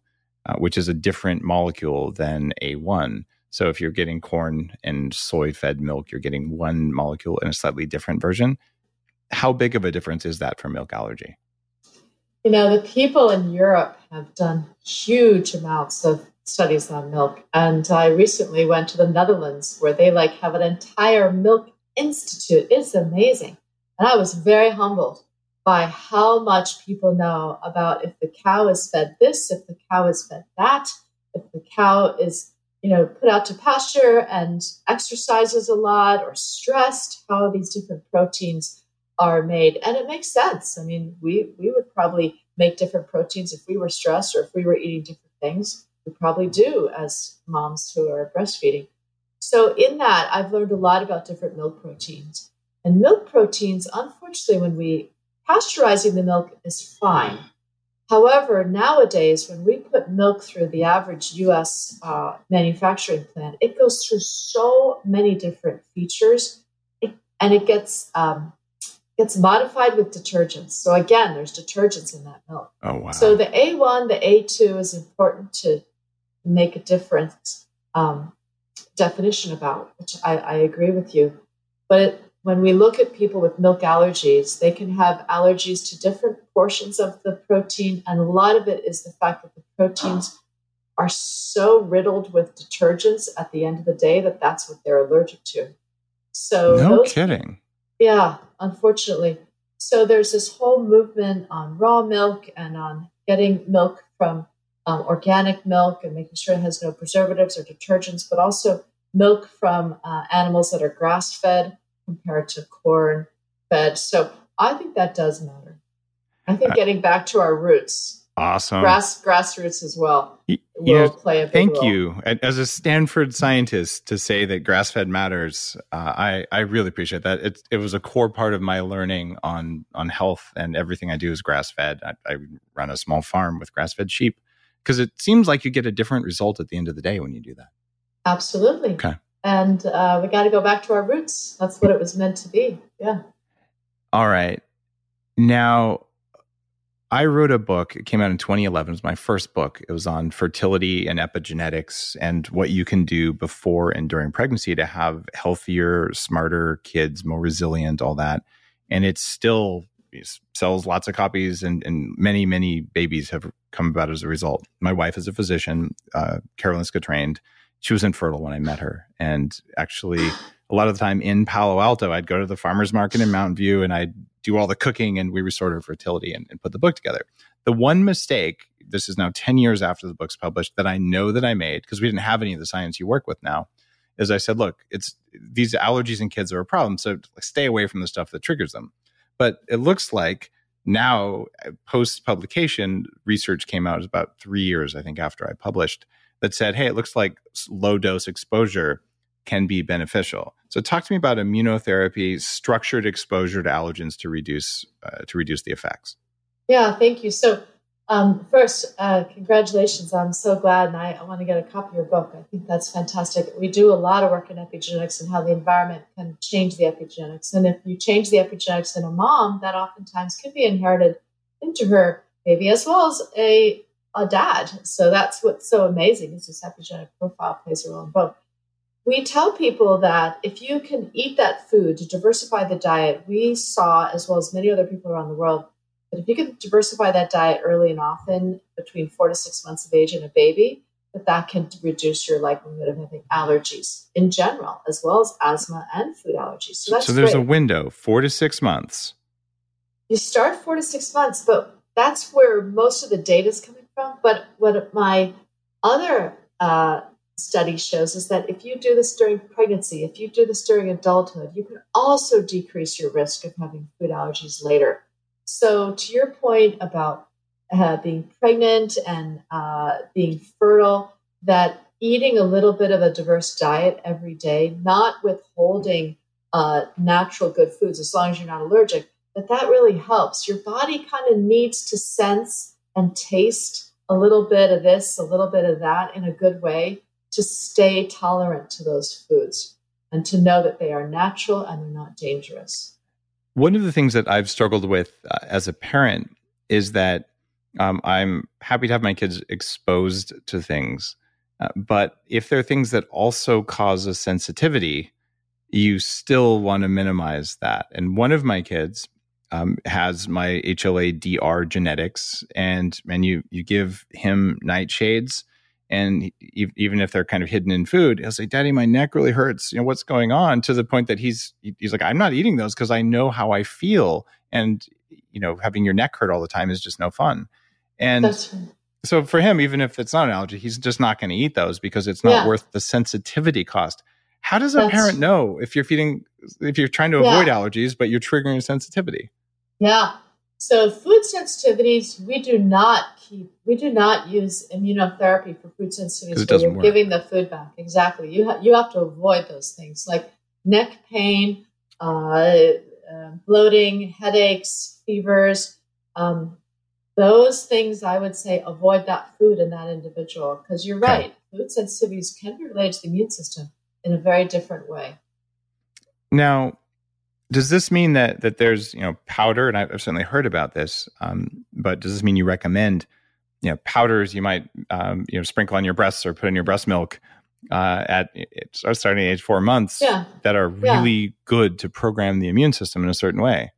S2: uh, which is a different molecule than A1. So if you're getting corn and soy fed milk, you're getting one molecule in a slightly different version. How big of a difference is that for milk allergy?
S3: You know, the people in Europe have done huge amounts of studies on milk. And I recently went to the Netherlands where they like have an entire milk institute. It's amazing. And I was very humbled by how much people know about if the cow is fed this, if the cow is fed that, if the cow is you know, put out to pasture and exercises a lot or stressed, how these different proteins are made. And it makes sense. I mean, we, we would probably make different proteins if we were stressed or if we were eating different things. We probably do as moms who are breastfeeding. So, in that, I've learned a lot about different milk proteins. And milk proteins, unfortunately, when we pasteurizing the milk is fine However, nowadays, when we put milk through the average US uh, manufacturing plant, it goes through so many different features it, and it gets, um, gets modified with detergents. So, again, there's detergents in that milk.
S2: Oh, wow.
S3: So, the A1, the A2 is important to make a different um, definition about, which I, I agree with you. But it, when we look at people with milk allergies, they can have allergies to different portions of the protein. And a lot of it is the fact that the proteins are so riddled with detergents at the end of the day that that's what they're allergic to. So,
S2: no those, kidding.
S3: Yeah, unfortunately. So, there's this whole movement on raw milk and on getting milk from um, organic milk and making sure it has no preservatives or detergents, but also milk from uh, animals that are grass fed compared to corn fed. So I think that does matter. I think getting back to our roots,
S2: awesome,
S3: grass grassroots as well,
S2: you will know, play a big Thank role. you, as a Stanford scientist, to say that grass fed matters. Uh, I I really appreciate that. It it was a core part of my learning on on health, and everything I do is grass fed. I, I run a small farm with grass fed sheep because it seems like you get a different result at the end of the day when you do that.
S3: Absolutely.
S2: Okay
S3: and uh, we got to go back to our roots. That's what it was meant to be. Yeah.
S2: All right. Now, I wrote a book. It came out in 2011. It was my first book. It was on fertility and epigenetics and what you can do before and during pregnancy to have healthier, smarter kids, more resilient, all that. And it's still sells lots of copies, and, and many, many babies have come about as a result. My wife is a physician, uh, Karolinska trained she was infertile when I met her. And actually, a lot of the time in Palo Alto, I'd go to the farmer's market in Mountain View and I'd do all the cooking and we restored her fertility and, and put the book together. The one mistake, this is now 10 years after the book's published, that I know that I made, because we didn't have any of the science you work with now, is I said, look, it's these allergies in kids are a problem. So stay away from the stuff that triggers them. But it looks like now, post publication, research came out about three years, I think, after I published that said, hey, it looks like low dose exposure can be beneficial. So talk to me about immunotherapy, structured exposure to allergens to reduce uh, to reduce the effects.
S3: Yeah, thank you. So um, first, uh, congratulations. I'm so glad, and I, I, want to get a copy of your book. I think that's fantastic. We do a lot of work in epigenetics and how the environment can change the epigenetics. And if you change the epigenetics in a mom, that oftentimes can be inherited into her baby as well as a a dad. So that's what's so amazing is this epigenetic profile plays a role in both. We tell people that if you can eat that food to diversify the diet, we saw, as well as many other people around the world, that if you can diversify that diet early and often between four to six months of age in a baby, that that can reduce your likelihood of having allergies in general, as well as asthma and food allergies. So, that's
S2: so there's
S3: great.
S2: a window, four to six months.
S3: You start four to six months, but that's where most of the data is coming from. But what my other uh, study shows is that if you do this during pregnancy, if you do this during adulthood, you can also decrease your risk of having food allergies later. So, to your point about uh, being pregnant and uh, being fertile, that eating a little bit of a diverse diet every day, not withholding uh, natural good foods as long as you're not allergic, that that really helps. Your body kind of needs to sense and taste a little bit of this, a little bit of that in a good way to stay tolerant to those foods and to know that they are natural and they're not dangerous.
S2: One of the things that I've struggled with uh, as a parent is that um, I'm happy to have my kids exposed to things. Uh, but if there are things that also cause a sensitivity, you still want to minimize that. And one of my kids um, has my HLA DR genetics, and and you you give him nightshades, and he, even if they're kind of hidden in food, he'll say, "Daddy, my neck really hurts. You know what's going on?" To the point that he's he's like, "I'm not eating those because I know how I feel, and you know, having your neck hurt all the time is just no fun." And so for him, even if it's not an allergy, he's just not going to eat those because it's not yeah. worth the sensitivity cost. How does a That's, parent know if you're feeding, if you're trying to yeah. avoid allergies, but you're triggering sensitivity?
S3: Yeah. So food sensitivities, we do not keep, we do not use immunotherapy for food sensitivities.
S2: It doesn't
S3: you're
S2: work.
S3: giving the food back. Exactly. You ha- you have to avoid those things like neck pain, uh, uh, bloating, headaches, fevers. Um, those things I would say avoid that food in that individual because you're okay. right. Food sensitivities can be related to the immune system in a very different way.
S2: Now, does this mean that that there's you know powder, and I've certainly heard about this, um, but does this mean you recommend you know powders you might um, you know sprinkle on your breasts or put in your breast milk uh, at starting at age four months
S3: yeah.
S2: that are really yeah. good to program the immune system in a certain way?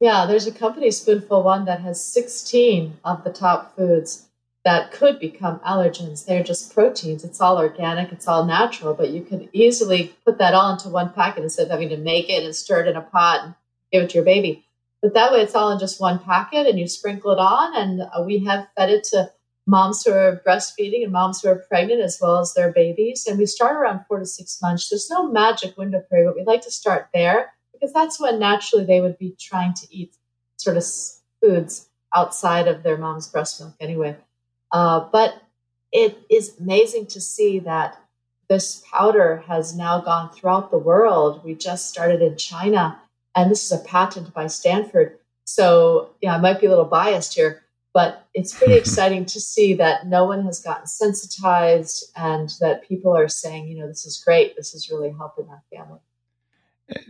S3: Yeah, there's a company, Spoonful One, that has 16 of the top foods that could become allergens. They're just proteins. It's all organic, it's all natural, but you can easily put that all into one packet instead of having to make it and stir it in a pot and give it to your baby. But that way, it's all in just one packet and you sprinkle it on. And uh, we have fed it to moms who are breastfeeding and moms who are pregnant as well as their babies. And we start around four to six months. There's no magic window period, but we like to start there because that's when naturally they would be trying to eat sort of foods outside of their mom's breast milk anyway. Uh, but it is amazing to see that this powder has now gone throughout the world. We just started in China, and this is a patent by Stanford. So, yeah, I might be a little biased here, but it's pretty [laughs] exciting to see that no one has gotten sensitized and that people are saying, you know, this is great. This is really helping our family.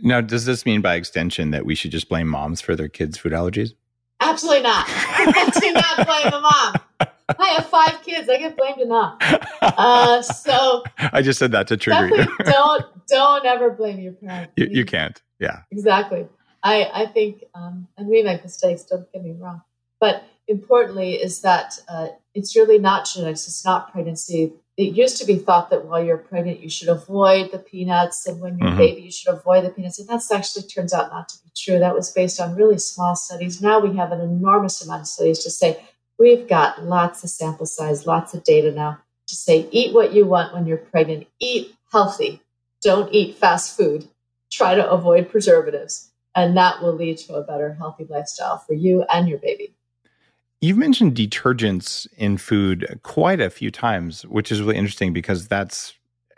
S2: Now, does this mean by extension that we should just blame moms for their kids' food allergies?
S3: Absolutely not. [laughs] Do not blame the mom. [laughs] I have five kids. I get blamed enough. Uh, so [laughs]
S2: I just said that to trigger you.
S3: don't don't ever blame your parents.
S2: You, you, can't. Yeah.
S3: Exactly. I I think, um, and we make mistakes. Don't get me wrong, but importantly is that uh, it's really not genetics. It's not pregnancy it used to be thought that while you're pregnant, you should avoid the peanuts, and when you're mm-hmm. baby, you should avoid the peanuts. And that's actually turns out not to be true. That was based on really small studies. Now we have an enormous amount of studies to say we've got lots of sample size, lots of data now to say eat what you want when you're pregnant, eat healthy, don't eat fast food, try to avoid preservatives, and that will lead to a better, healthy lifestyle for you and your baby.
S2: You've mentioned detergents in food quite a few times, which is really interesting because that's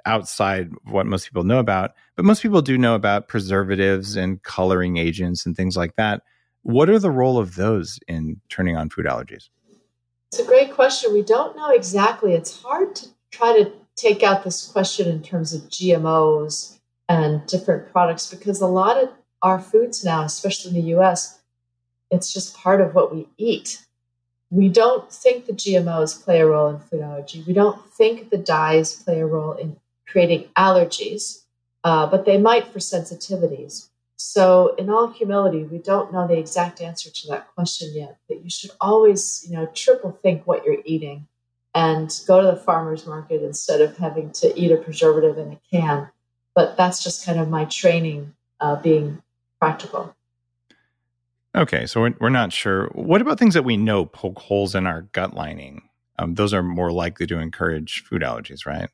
S2: outside what most people know about. But most people do know about preservatives and coloring agents and things like that. What are the role of those in turning on food allergies?
S3: It's a great question. We don't know exactly. It's hard to try to take out this question in terms of GMOs and different products because a lot of our foods now, especially in the US, it's just part of what we eat. we don't think the GMOs play a role in food allergy. We don't think the dyes play a role in creating allergies, uh, but they might for sensitivities. So, in all humility, we don't know the exact answer to that question yet. But you should always, you know, triple think what you're eating, and go to the farmer's market instead of having to eat a preservative in a can. But that's just kind of my training, uh, being practical.
S2: Okay, so we're, we're not sure. What about things that we know poke holes in our gut lining? Um, those are more likely to encourage food allergies, right?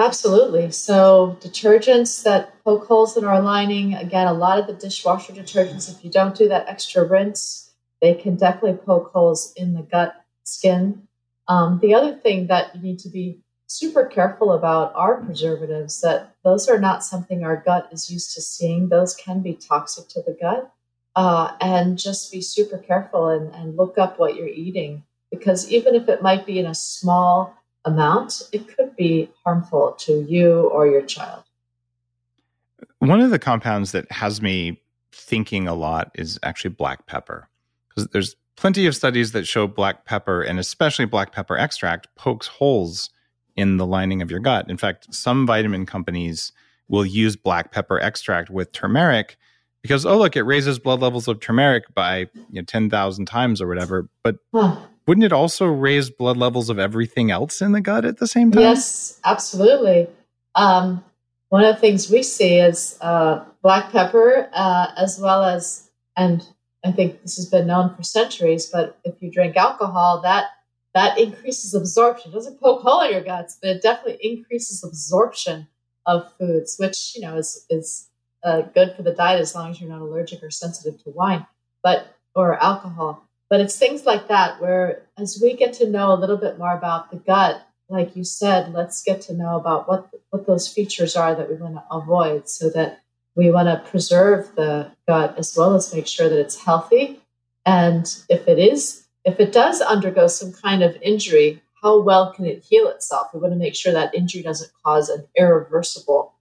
S3: Absolutely. So, detergents that poke holes in our lining, again, a lot of the dishwasher detergents, if you don't do that extra rinse, they can definitely poke holes in the gut skin. Um, the other thing that you need to be super careful about are preservatives, that those are not something our gut is used to seeing. Those can be toxic to the gut uh, and just be super careful and, and look up what you're eating because even if it might be in a small amount, it could be harmful to you or your child.
S2: One of the compounds that has me thinking a lot is actually black pepper because there's plenty of studies that show black pepper and especially black pepper extract pokes holes in the lining of your gut. In fact, some vitamin companies will use black pepper extract with turmeric because oh look, it raises blood levels of turmeric by you know, ten thousand times or whatever. But. Wouldn't it also raise blood levels of everything else in the gut at the same time?
S3: Yes, absolutely. Um, one of the things we see is uh, black pepper, uh, as well as, and I think this has been known for centuries. But if you drink alcohol, that that increases absorption. It doesn't poke hole in your guts, but it definitely increases absorption of foods, which you know is is uh, good for the diet as long as you're not allergic or sensitive to wine, but or alcohol. But it's things like that where, as we get to know a little bit more about the gut, like you said, let's get to know about what what those features are that we want to avoid, so that we want to preserve the gut as well as make sure that it's healthy. And if it is, if it does undergo some kind of injury, how well can it heal itself? We want to make sure that injury doesn't cause an irreversible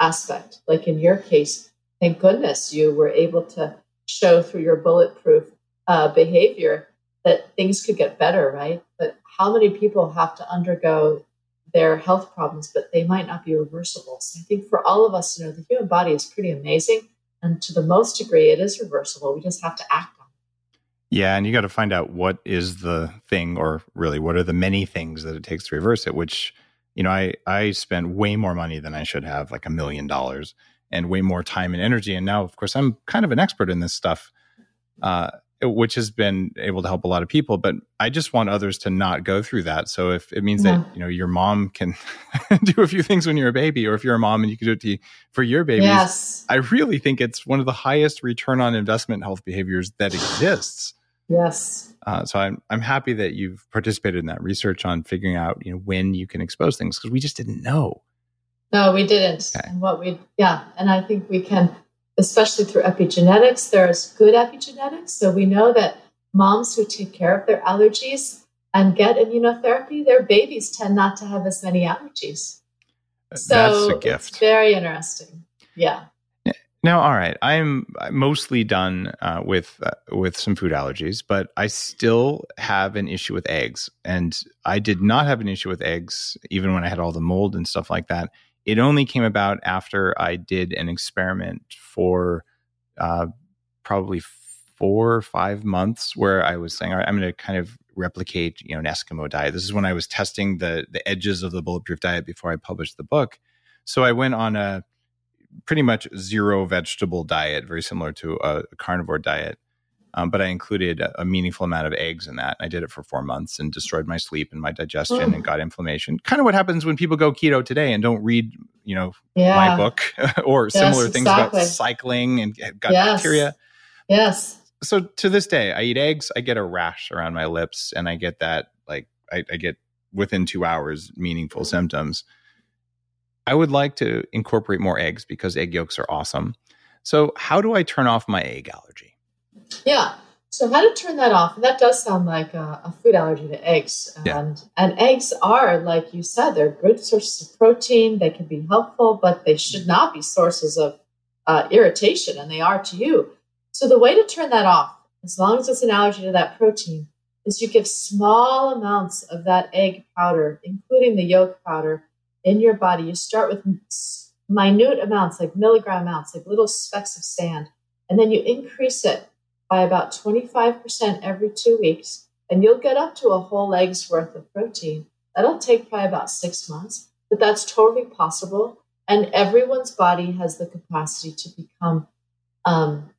S3: aspect. Like in your case, thank goodness you were able to show through your bulletproof uh, behavior that things could get better, right? But how many people have to undergo their health problems, but they might not be reversible? So I think for all of us, you know, the human body is pretty amazing. And to the most degree, it is reversible. We just have to act on it.
S2: Yeah. And you got to find out what is the thing, or really, what are the many things that it takes to reverse it, which you know, I I spent way more money than I should have, like a million dollars, and way more time and energy. And now, of course, I'm kind of an expert in this stuff, uh, which has been able to help a lot of people. But I just want others to not go through that. So if it means yeah. that you know your mom can [laughs] do a few things when you're a baby, or if you're a mom and you can do it to, for your babies,
S3: yes.
S2: I really think it's one of the highest return on investment health behaviors that exists.
S3: Yes.
S2: Uh, so I'm I'm happy that you've participated in that research on figuring out you know when you can expose things because we just didn't know.
S3: No, we didn't. Okay. And what we yeah, and I think we can, especially through epigenetics. There's good epigenetics, so we know that moms who take care of their allergies and get immunotherapy, their babies tend not to have as many allergies.
S2: So That's a gift.
S3: very interesting. Yeah.
S2: Now, all right, I'm mostly done uh, with uh, with some food allergies, but I still have an issue with eggs, and I did not have an issue with eggs even when I had all the mold and stuff like that. It only came about after I did an experiment for uh, probably four or five months, where I was saying, "All right, I'm going to kind of replicate, you know, an Eskimo diet." This is when I was testing the the edges of the bulletproof diet before I published the book. So I went on a pretty much zero vegetable diet, very similar to a, carnivore diet. Um, but I included a, a, meaningful amount of eggs in that. I did it for four months and destroyed my sleep and my digestion and got inflammation. Kind of what happens when people go keto today and don't read, you know,
S3: yeah.
S2: my book [laughs] or yes, similar things
S3: exactly.
S2: about cycling and gut
S3: yes.
S2: bacteria.
S3: Yes.
S2: So to this day, I eat eggs. I get a rash around my lips, and I get that like I, I get within two hours meaningful symptoms. I would like to incorporate more eggs because egg yolks are awesome. So, how do I turn off my egg allergy?
S3: Yeah. So, how to turn that off? And that does sound like a, a food allergy to eggs. And, yeah. and eggs are, like you said, they're good sources of protein. They can be helpful, but they should not be sources of uh, irritation, and they are to you. So, the way to turn that off, as long as it's an allergy to that protein, is you give small amounts of that egg powder, including the yolk powder, in your body. You start with minute amounts, like milligram amounts, like little specks of sand, and then you increase it by about 25% every two weeks, and you'll get up to a whole egg's worth of protein. That'll take probably about six months, but that's totally possible. And everyone's body has the capacity to become um,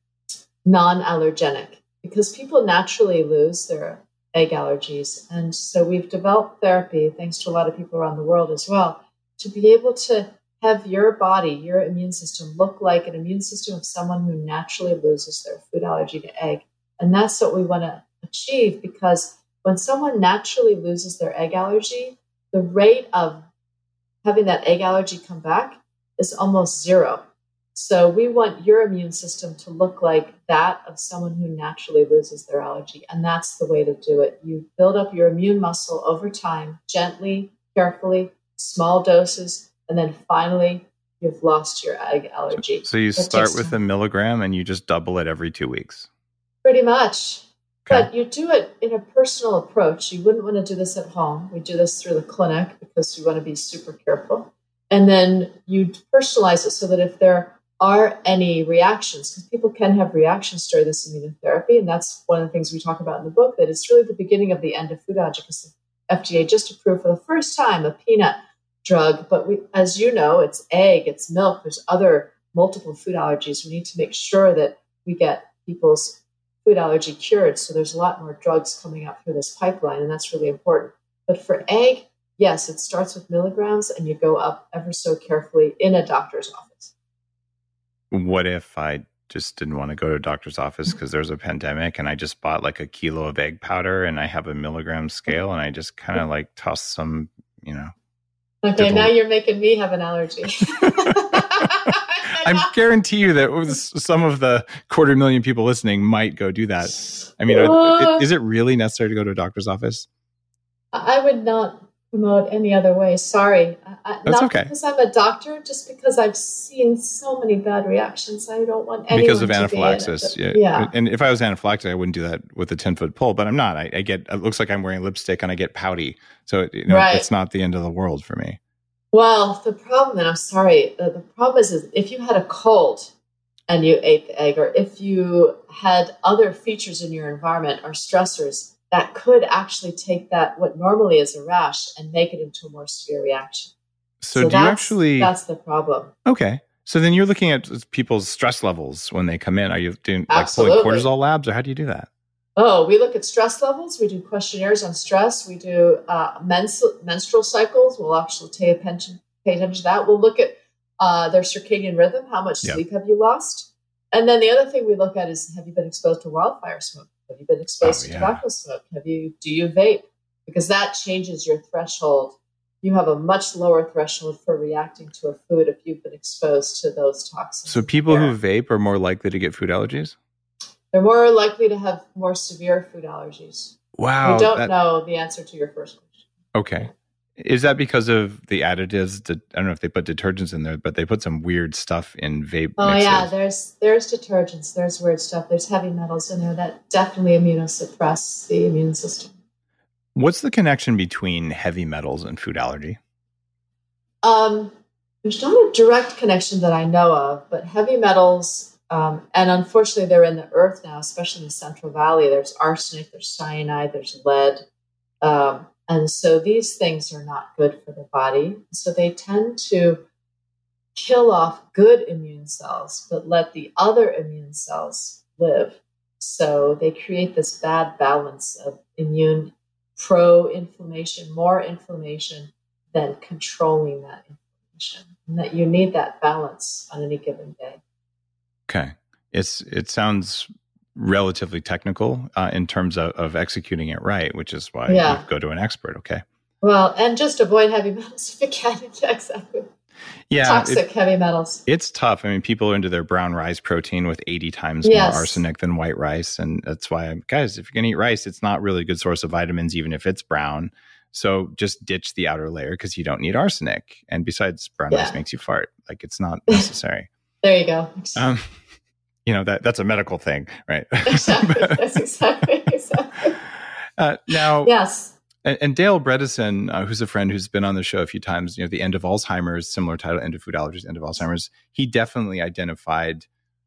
S3: non allergenic because people naturally lose their egg allergies. And so we've developed therapy, thanks to a lot of people around the world as well, to be able to have your body, your immune system look like an immune system of someone who naturally loses their food allergy to egg. And that's what we want to achieve because when someone naturally loses their egg allergy, the rate of having that egg allergy come back is almost zero. So we want your immune system to look like that of someone who naturally loses their allergy. And that's the way to do it. You build up your immune muscle over time, gently, carefully, small doses, and then finally you've lost your egg allergy.
S2: So, so you start with time. a milligram and you just double it every two weeks.
S3: Pretty much. Okay. But you do it in a personal approach. You wouldn't want to do this at home. We do this through the clinic because you want to be super careful. And then you personalize it so that if there are any reactions because people can have reactions during this immunotherapy and that's one of the things we talk about in the book that it's really the beginning of the end of food allergy because the fda just approved for the first time a peanut drug but we, as you know it's egg it's milk there's other multiple food allergies we need to make sure that we get people's food allergy cured so there's a lot more drugs coming out through this pipeline and that's really important but for egg yes it starts with milligrams and you go up ever so carefully in a doctor's office
S2: what if I just didn't want to go to a doctor's office because there's a pandemic and I just bought like a kilo of egg powder and I have a milligram scale and I just kind of like toss some, you know.
S3: Okay, now you're making me have an allergy. [laughs] [laughs]
S2: I guarantee you that some of the quarter million people listening might go do that. I mean, uh, is it really necessary to go to a doctor's office?
S3: I would not promote any other way. Sorry.
S2: I, That's
S3: not
S2: okay.
S3: because I'm a doctor, just because I've seen so many bad reactions. I don't want anyone
S2: because of anaphylaxis. Be yeah. yeah. And if I was anaphylactic, I wouldn't do that with a ten foot pole. But I'm not. I, I, get. It looks like I'm wearing lipstick, and I get pouty. So you know, right. it's not the end of the world for me.
S3: Well, the problem, and I'm sorry, the, the problem is, is if you had a cold and you ate the egg, or if you had other features in your environment or stressors that could actually take that what normally is a rash and make it into a more severe reaction.
S2: So, so do you actually
S3: that's the problem.
S2: Okay. So then you're looking at people's stress levels when they come in. Are you doing like Absolutely. pulling cortisol labs or how do you do that?
S3: Oh, we look at stress levels. We do questionnaires on stress. We do uh, mens- menstrual cycles. We'll actually pay attention, pay attention to that. We'll look at uh, their circadian rhythm. How much yep. sleep have you lost? And then the other thing we look at is have you been exposed to wildfire smoke? Have you been exposed oh, to yeah. tobacco smoke? Have you do you vape? Because that changes your threshold. You have a much lower threshold for reacting to a food if you've been exposed to those toxins.
S2: So people who vape are more likely to get food allergies?
S3: They're more likely to have more severe food allergies.
S2: Wow.
S3: We don't that... know the answer to your first question.
S2: Okay. Is that because of the additives? I don't know if they put detergents in there, but they put some weird stuff in vape.
S3: Oh mixes. yeah, there's there's detergents, there's weird stuff, there's heavy metals in there that definitely immunosuppress the immune system.
S2: What's the connection between heavy metals and food allergy?
S3: Um, there's not a direct connection that I know of, but heavy metals, um, and unfortunately, they're in the earth now, especially in the Central Valley. There's arsenic, there's cyanide, there's lead. Um, and so these things are not good for the body. So they tend to kill off good immune cells, but let the other immune cells live. So they create this bad balance of immune pro inflammation, more inflammation than controlling that inflammation. And that you need that balance on any given day.
S2: Okay. It's it sounds relatively technical uh, in terms of, of, executing it right, which is why yeah. you go to an expert. Okay.
S3: Well, and just avoid heavy [laughs] metals if you can. exactly.
S2: Yeah.
S3: Toxic it, heavy metals.
S2: It's tough. I mean, people are into their brown rice protein with 80 times yes. more arsenic than white rice. And that's why, guys, if you're going to eat rice, it's not really a good source of vitamins, even if it's brown. So just ditch the outer layer because you don't need arsenic. And besides, brown yeah. rice makes you fart. Like it's not [laughs] necessary.
S3: there you go. Um,
S2: you know that that's a medical thing, right? [laughs]
S3: Exactly. [laughs] that's exactly exactly.
S2: Uh, now,
S3: yes.
S2: And, and Dale Bredesen, uh, who's a friend who's been on the show a few times, you know, the end of Alzheimer's, similar title, end of food allergies, end of Alzheimer's. He definitely identified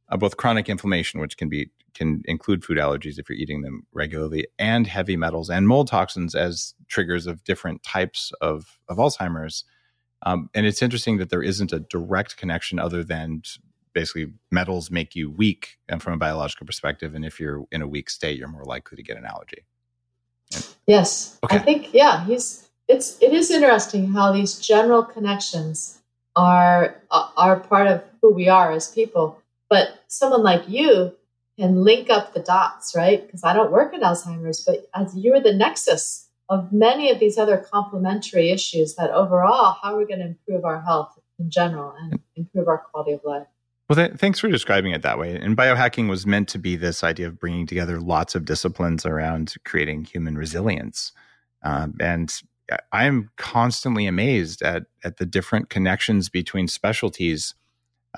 S2: uh, both chronic inflammation, which can be can include food allergies if you're eating them regularly, and heavy metals and mold toxins as triggers of different types of of Alzheimer's. Um, and it's interesting that there isn't a direct connection other than basically metals make you weak and from a biological perspective. And if you're in a weak state, you're more likely to get an allergy.
S3: Yes.
S2: Okay.
S3: I think yeah, he's it's it is interesting how these general connections are are part of who we are as people. But someone like you can link up the dots, right? Because I don't work in Alzheimer's, but as you're the nexus of many of these other complementary issues that overall, how are we going to improve our health in general and improve our quality of life?
S2: Well, th- thanks for describing it that way. And biohacking was meant to be this idea of bringing together lots of disciplines around creating human resilience. Um, and I'm constantly amazed at at the different connections between specialties.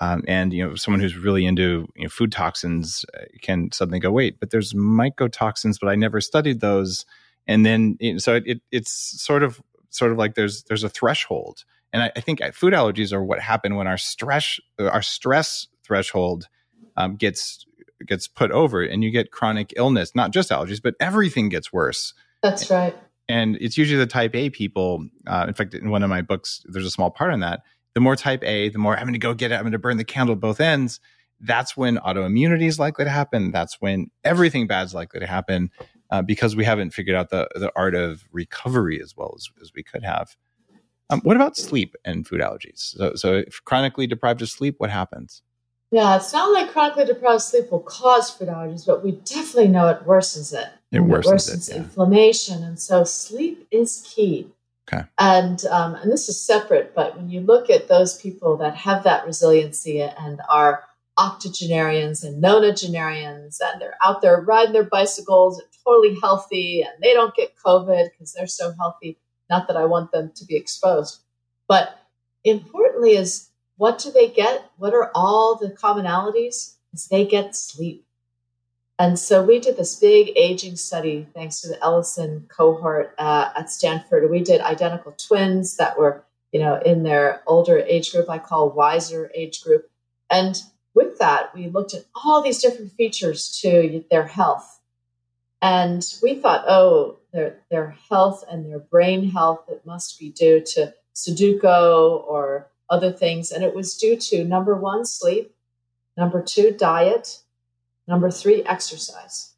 S2: Um, and you know, someone who's really into you know, food toxins uh, can suddenly go, "Wait, but there's mycotoxins, but I never studied those." And then, you know, so it, it, it's sort of sort of like there's there's a threshold and I, I think food allergies are what happen when our stress our stress threshold um, gets gets put over, and you get chronic illness. Not just allergies, but everything gets worse.
S3: That's right.
S2: And it's usually the type A people. Uh, in fact, in one of my books, there's a small part on that. The more type A, the more I'm going to go get it. I'm going to burn the candle at both ends. That's when autoimmunity is likely to happen. That's when everything bad is likely to happen uh, because we haven't figured out the, the art of recovery as well as, as we could have. Um, what about sleep and food allergies? So, so if chronically deprived of sleep, what happens?
S3: Yeah, it's not like chronically deprived sleep will cause food allergies, but we definitely know it worsens it.
S2: It worsens,
S3: it worsens
S2: it, yeah.
S3: inflammation, and so sleep is key.
S2: Okay.
S3: And um, and this is separate, but when you look at those people that have that resiliency and are octogenarians and nonagenarians, and they're out there riding their bicycles, and totally healthy, and they don't get COVID because they're so healthy not that I want them to be exposed. But importantly is what do they get? What are all the commonalities? Is they get sleep. And so we did this big aging study thanks to the Ellison cohort uh, at Stanford. We did identical twins that were, you know, in their older age group, I call wiser age group. And with that, we looked at all these different features to their health. And we thought, oh, their, their health and their brain health, it must be due to Sudoku or other things. And it was due to number one, sleep, number two, diet, number three, exercise.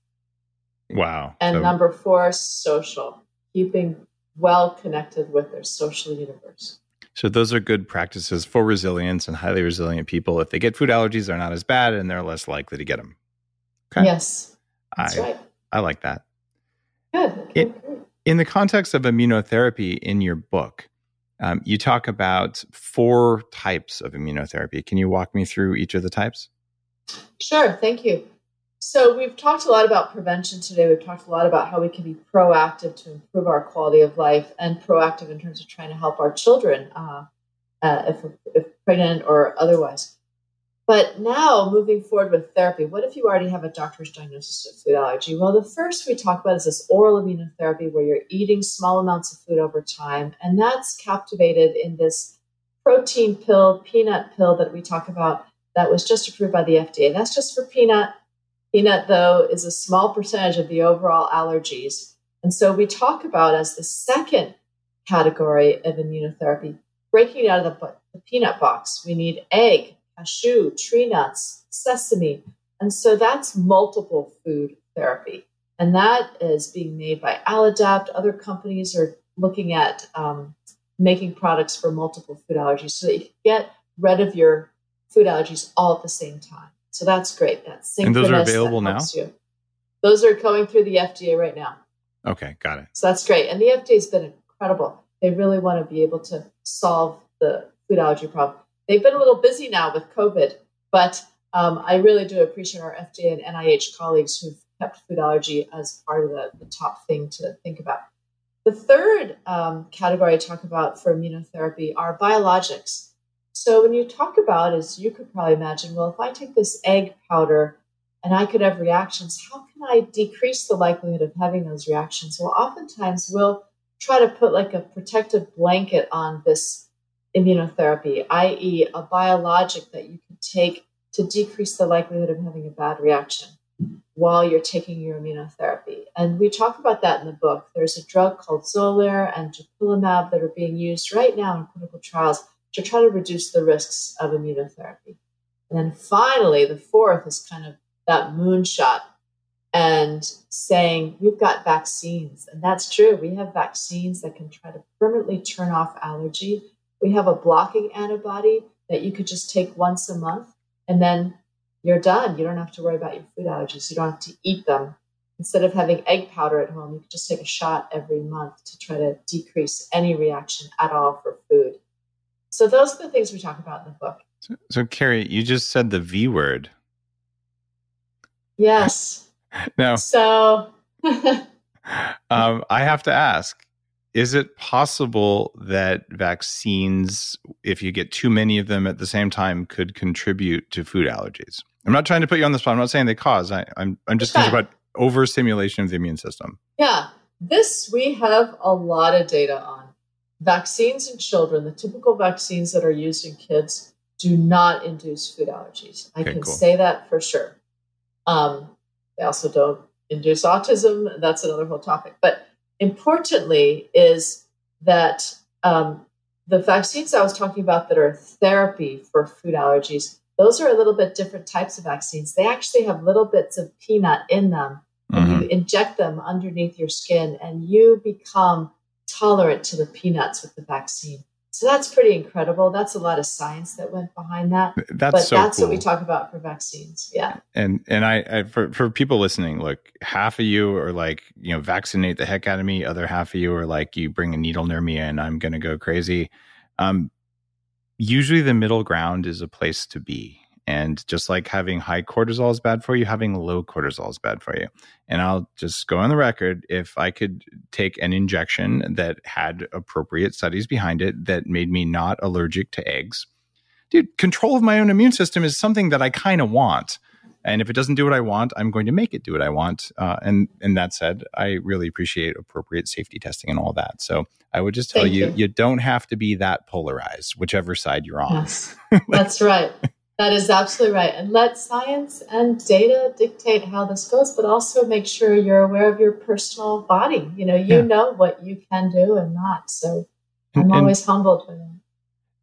S2: Wow.
S3: And
S2: So-
S3: number four, social, keeping well connected with their social universe.
S2: So those are good practices for resilience and highly resilient people. If they get food allergies, they're not as bad and they're less likely to get them. Okay.
S3: Yes, that's
S2: I,
S3: right.
S2: I like that.
S3: Good.
S2: It- In the context of immunotherapy in your book, um, you talk about four types of immunotherapy. Can you walk me through each of the types?
S3: Sure, thank you. So, we've talked a lot about prevention today. We've talked a lot about how we can be proactive to improve our quality of life and proactive in terms of trying to help our children, uh, uh, if, if pregnant or otherwise. But now, moving forward with therapy, what if you already have a doctor's diagnosis of food allergy? Well, the first we talk about is this oral immunotherapy where you're eating small amounts of food over time. And that's captivated in this protein pill, peanut pill that we talk about that was just approved by the FDA. That's just for peanut. Peanut, though, is a small percentage of the overall allergies. And so we talk about as the second category of immunotherapy, breaking out of the, the peanut box. We need egg, cashew, tree nuts, sesame. And so that's multiple food therapy. And that is being made by Alladapt. Other companies are looking at um, making products for multiple food allergies so that you can get rid of your food allergies all at the same time. So that's great. That's
S2: And those are available now?
S3: You. Those are going through the FDA right now.
S2: Okay, got it.
S3: So that's great. And the FDA's been incredible. They really want to be able to solve the food allergy problem. They've been a little busy now with COVID, but um, I really do appreciate our FDA and NIH colleagues who've kept food allergy as part of the, the top thing to think about. The third um, category I talk about for immunotherapy are biologics. So when you talk about, as you could probably imagine, well, if I take this egg powder and I could have reactions. How can I decrease the likelihood of having those reactions? Well, oftentimes we'll try to put like a protective blanket on this immunotherapy, i.e., a biologic that you can take to decrease the likelihood of having a bad reaction while you're taking your immunotherapy. And we talk about that in the book. There's a drug called Xolair and dupilumab that are being used right now in clinical trials to try to reduce the risks of immunotherapy. And then finally, the fourth is kind of that moonshot and saying we've got vaccines. And that's true. We have vaccines that can try to permanently turn off allergy. We have a blocking antibody that you could just take once a month and then you're done. You don't have to worry about your food allergies. You don't have to eat them. Instead of having egg powder at home, you can just take a shot every month to try to decrease any reaction at all for food. So those are the things we talk about in the book.
S2: So, so Kari, you just said the V word.
S3: Yes. [laughs]
S2: now,
S3: so [laughs] [laughs]
S2: um, I have to ask is it possible that vaccines, if you get too many of them at the same time, could contribute to food allergies? I'm not trying to put you on the spot. I'm not saying they cause. I, am I'm, I'm just thinking about overstimulation of the immune system.
S3: Yeah, this we have a lot of data on. Vaccines in children, the typical vaccines that are used in kids, do not induce food allergies. I okay, can cool. say that for sure. Um, they also don't induce autism. That's another whole topic. But importantly, is that um, the vaccines I was talking about that are therapy for food allergies, those are a little bit different types of vaccines. They actually have little bits of peanut in them. And mm-hmm. you inject them underneath your skin, and you become tolerant to the peanuts with the vaccine. So that's pretty incredible. That's a lot of science that went behind that.
S2: That's
S3: but
S2: so
S3: that's
S2: cool.
S3: what we talk about for vaccines. Yeah.
S2: And and I, I, for for people listening, look, half of you are like, you know, vaccinate the heck out of me. Other half of you are like, you bring a needle near me and I'm gonna go crazy. Um, usually the middle ground is a place to be. And just like having high cortisol is bad for you, having low cortisol is bad for you. And I'll just go on the record if I could take an injection that had appropriate studies behind it that made me not allergic to eggs. Dude, control of my own immune system is something that I kind of want. And if it doesn't do what I want, I'm going to make it do what I want. Uh, and and that said, I really appreciate appropriate safety testing and all that. So I would just tell you, you, you, don't have to be that polarized, whichever side you're on.
S3: Yes, that's right. [laughs] That is absolutely right. And let science and data dictate how this goes, but also make sure you're aware of your personal body. You know, you yeah. know what you can do and not. So I'm and, always humbled by that.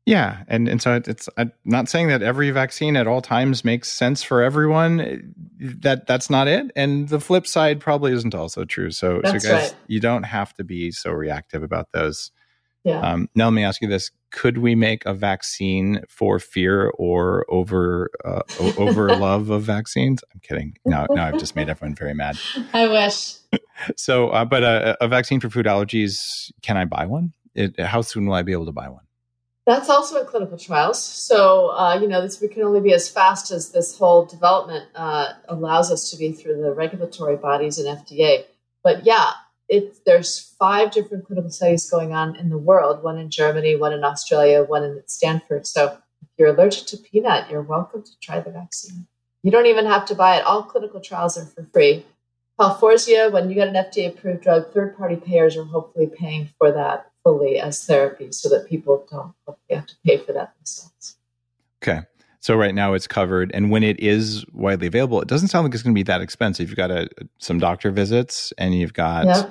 S2: Yeah, and and so it's I'm not saying that every vaccine at all times makes sense for everyone. That that's not it. And the flip side probably isn't also true. So,
S3: that's
S2: so guys,
S3: right.
S2: you don't have to be so reactive about those.
S3: Yeah.
S2: Um, now, let me ask you this: Could we make a vaccine for fear or over uh, over [laughs] love of vaccines? I'm kidding. Now, now I've just made everyone very mad. [laughs]
S3: I wish.
S2: so, uh, but a, a, vaccine for food allergies, can I buy one? It, how soon will I be able to buy one?
S3: That's also in clinical trials. So, uh, you know, this we can only be as fast as this whole development uh, allows us to be through the regulatory bodies and FDA. But yeah, there's five different clinical studies going on in the world one in Germany, one in Australia, one in Stanford. So if you're allergic to peanut, you're welcome to try the vaccine. You don't even have to buy it. All clinical trials are for free. Palforzia, when you get an FDA approved drug, third party payers are hopefully paying for that fully as therapy so that people don't have to pay for that themselves.
S2: Okay. So right now it's covered, and when it is widely available, it doesn't sound like it's going to be that expensive. You've got a, some doctor visits, and you've got
S3: yeah.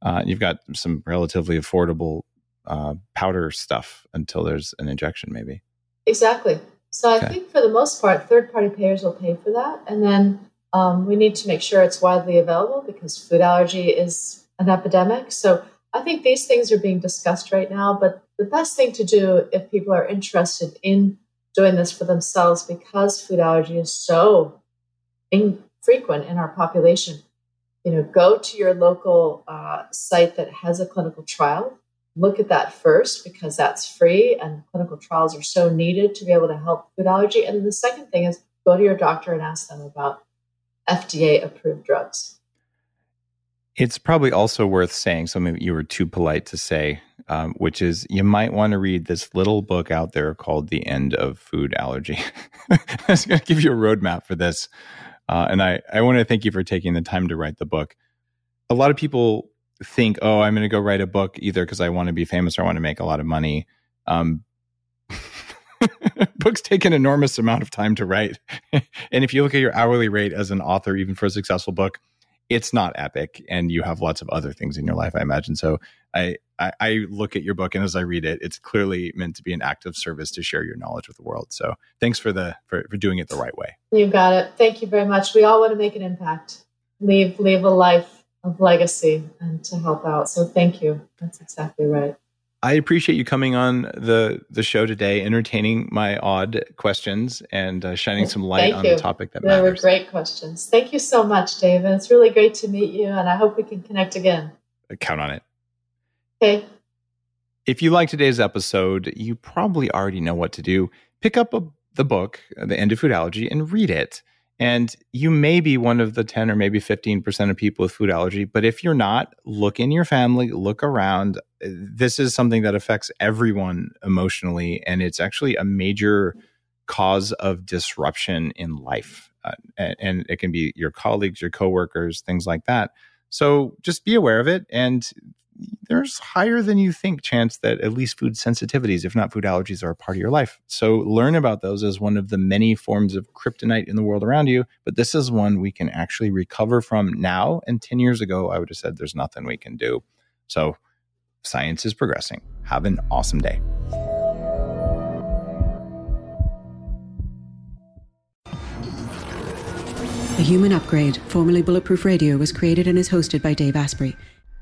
S2: uh, you've got some relatively affordable uh, powder stuff until there's an injection, maybe.
S3: Exactly. So I think for the most part, third party payers will pay for that, and then um, we need to make sure it's widely available because food allergy is an epidemic. So I think these things are being discussed right now, but the best thing to do if people are interested in doing this for themselves because food allergy is so infrequent in our population. You know, go to your local uh, site that has a clinical trial. Look at that first because that's free and clinical trials are so needed to be able to help food allergy. And the second thing is go to your doctor and ask them about FDA approved drugs.
S2: It's probably also worth saying something that you were too polite to say um, which is you might want to read this little book out there called The End of Food Allergy. I was going to give you a roadmap for this. Uh, and I, I want to thank you for taking the time to write the book. A lot of people think, oh, I'm going to go write a book either because I want to be famous or I want to make a lot of money. Um, [laughs] books take an enormous amount of time to write. [laughs] and if you look at your hourly rate as an author, even for a successful book, it's not epic. And you have lots of other things in your life, I imagine. So I, I, I look at your book and as I read it, it's clearly meant to be an act of service to share your knowledge with the world. So thanks for the for, for doing it the right way.
S3: You got it. Thank you very much. We all want to make an impact, leave leave a life of legacy and to help out. So thank you. That's exactly right.
S2: I appreciate you coming on the the show today, entertaining my odd questions and uh, shining some light Thank on you. the topic that
S3: they
S2: matters.
S3: They were great questions. Thank you so much, David. It's really great to meet you, and I hope we can connect again.
S2: I count on it.
S3: Okay.
S2: If you like today's episode, you probably already know what to do. Pick up a, the book, The End of Food Allergy, and read it. And you may be one of the 10 or maybe 15% of people with food allergy. But if you're not, look in your family, look around. This is something that affects everyone emotionally. And it's actually a major cause of disruption in life. Uh, and, and it can be your colleagues, your coworkers, things like that. So just be aware of it and there's higher than you think chance that at least food sensitivities, if not food allergies, are a part of your life. So learn about those as one of the many forms of kryptonite in the world around you. But this is one we can actually recover from now. And 10 years ago, I would have said there's nothing we can do. So science is progressing. Have an awesome day.
S1: The Human Upgrade, formerly Bulletproof Radio, was created and is hosted by Dave Asprey.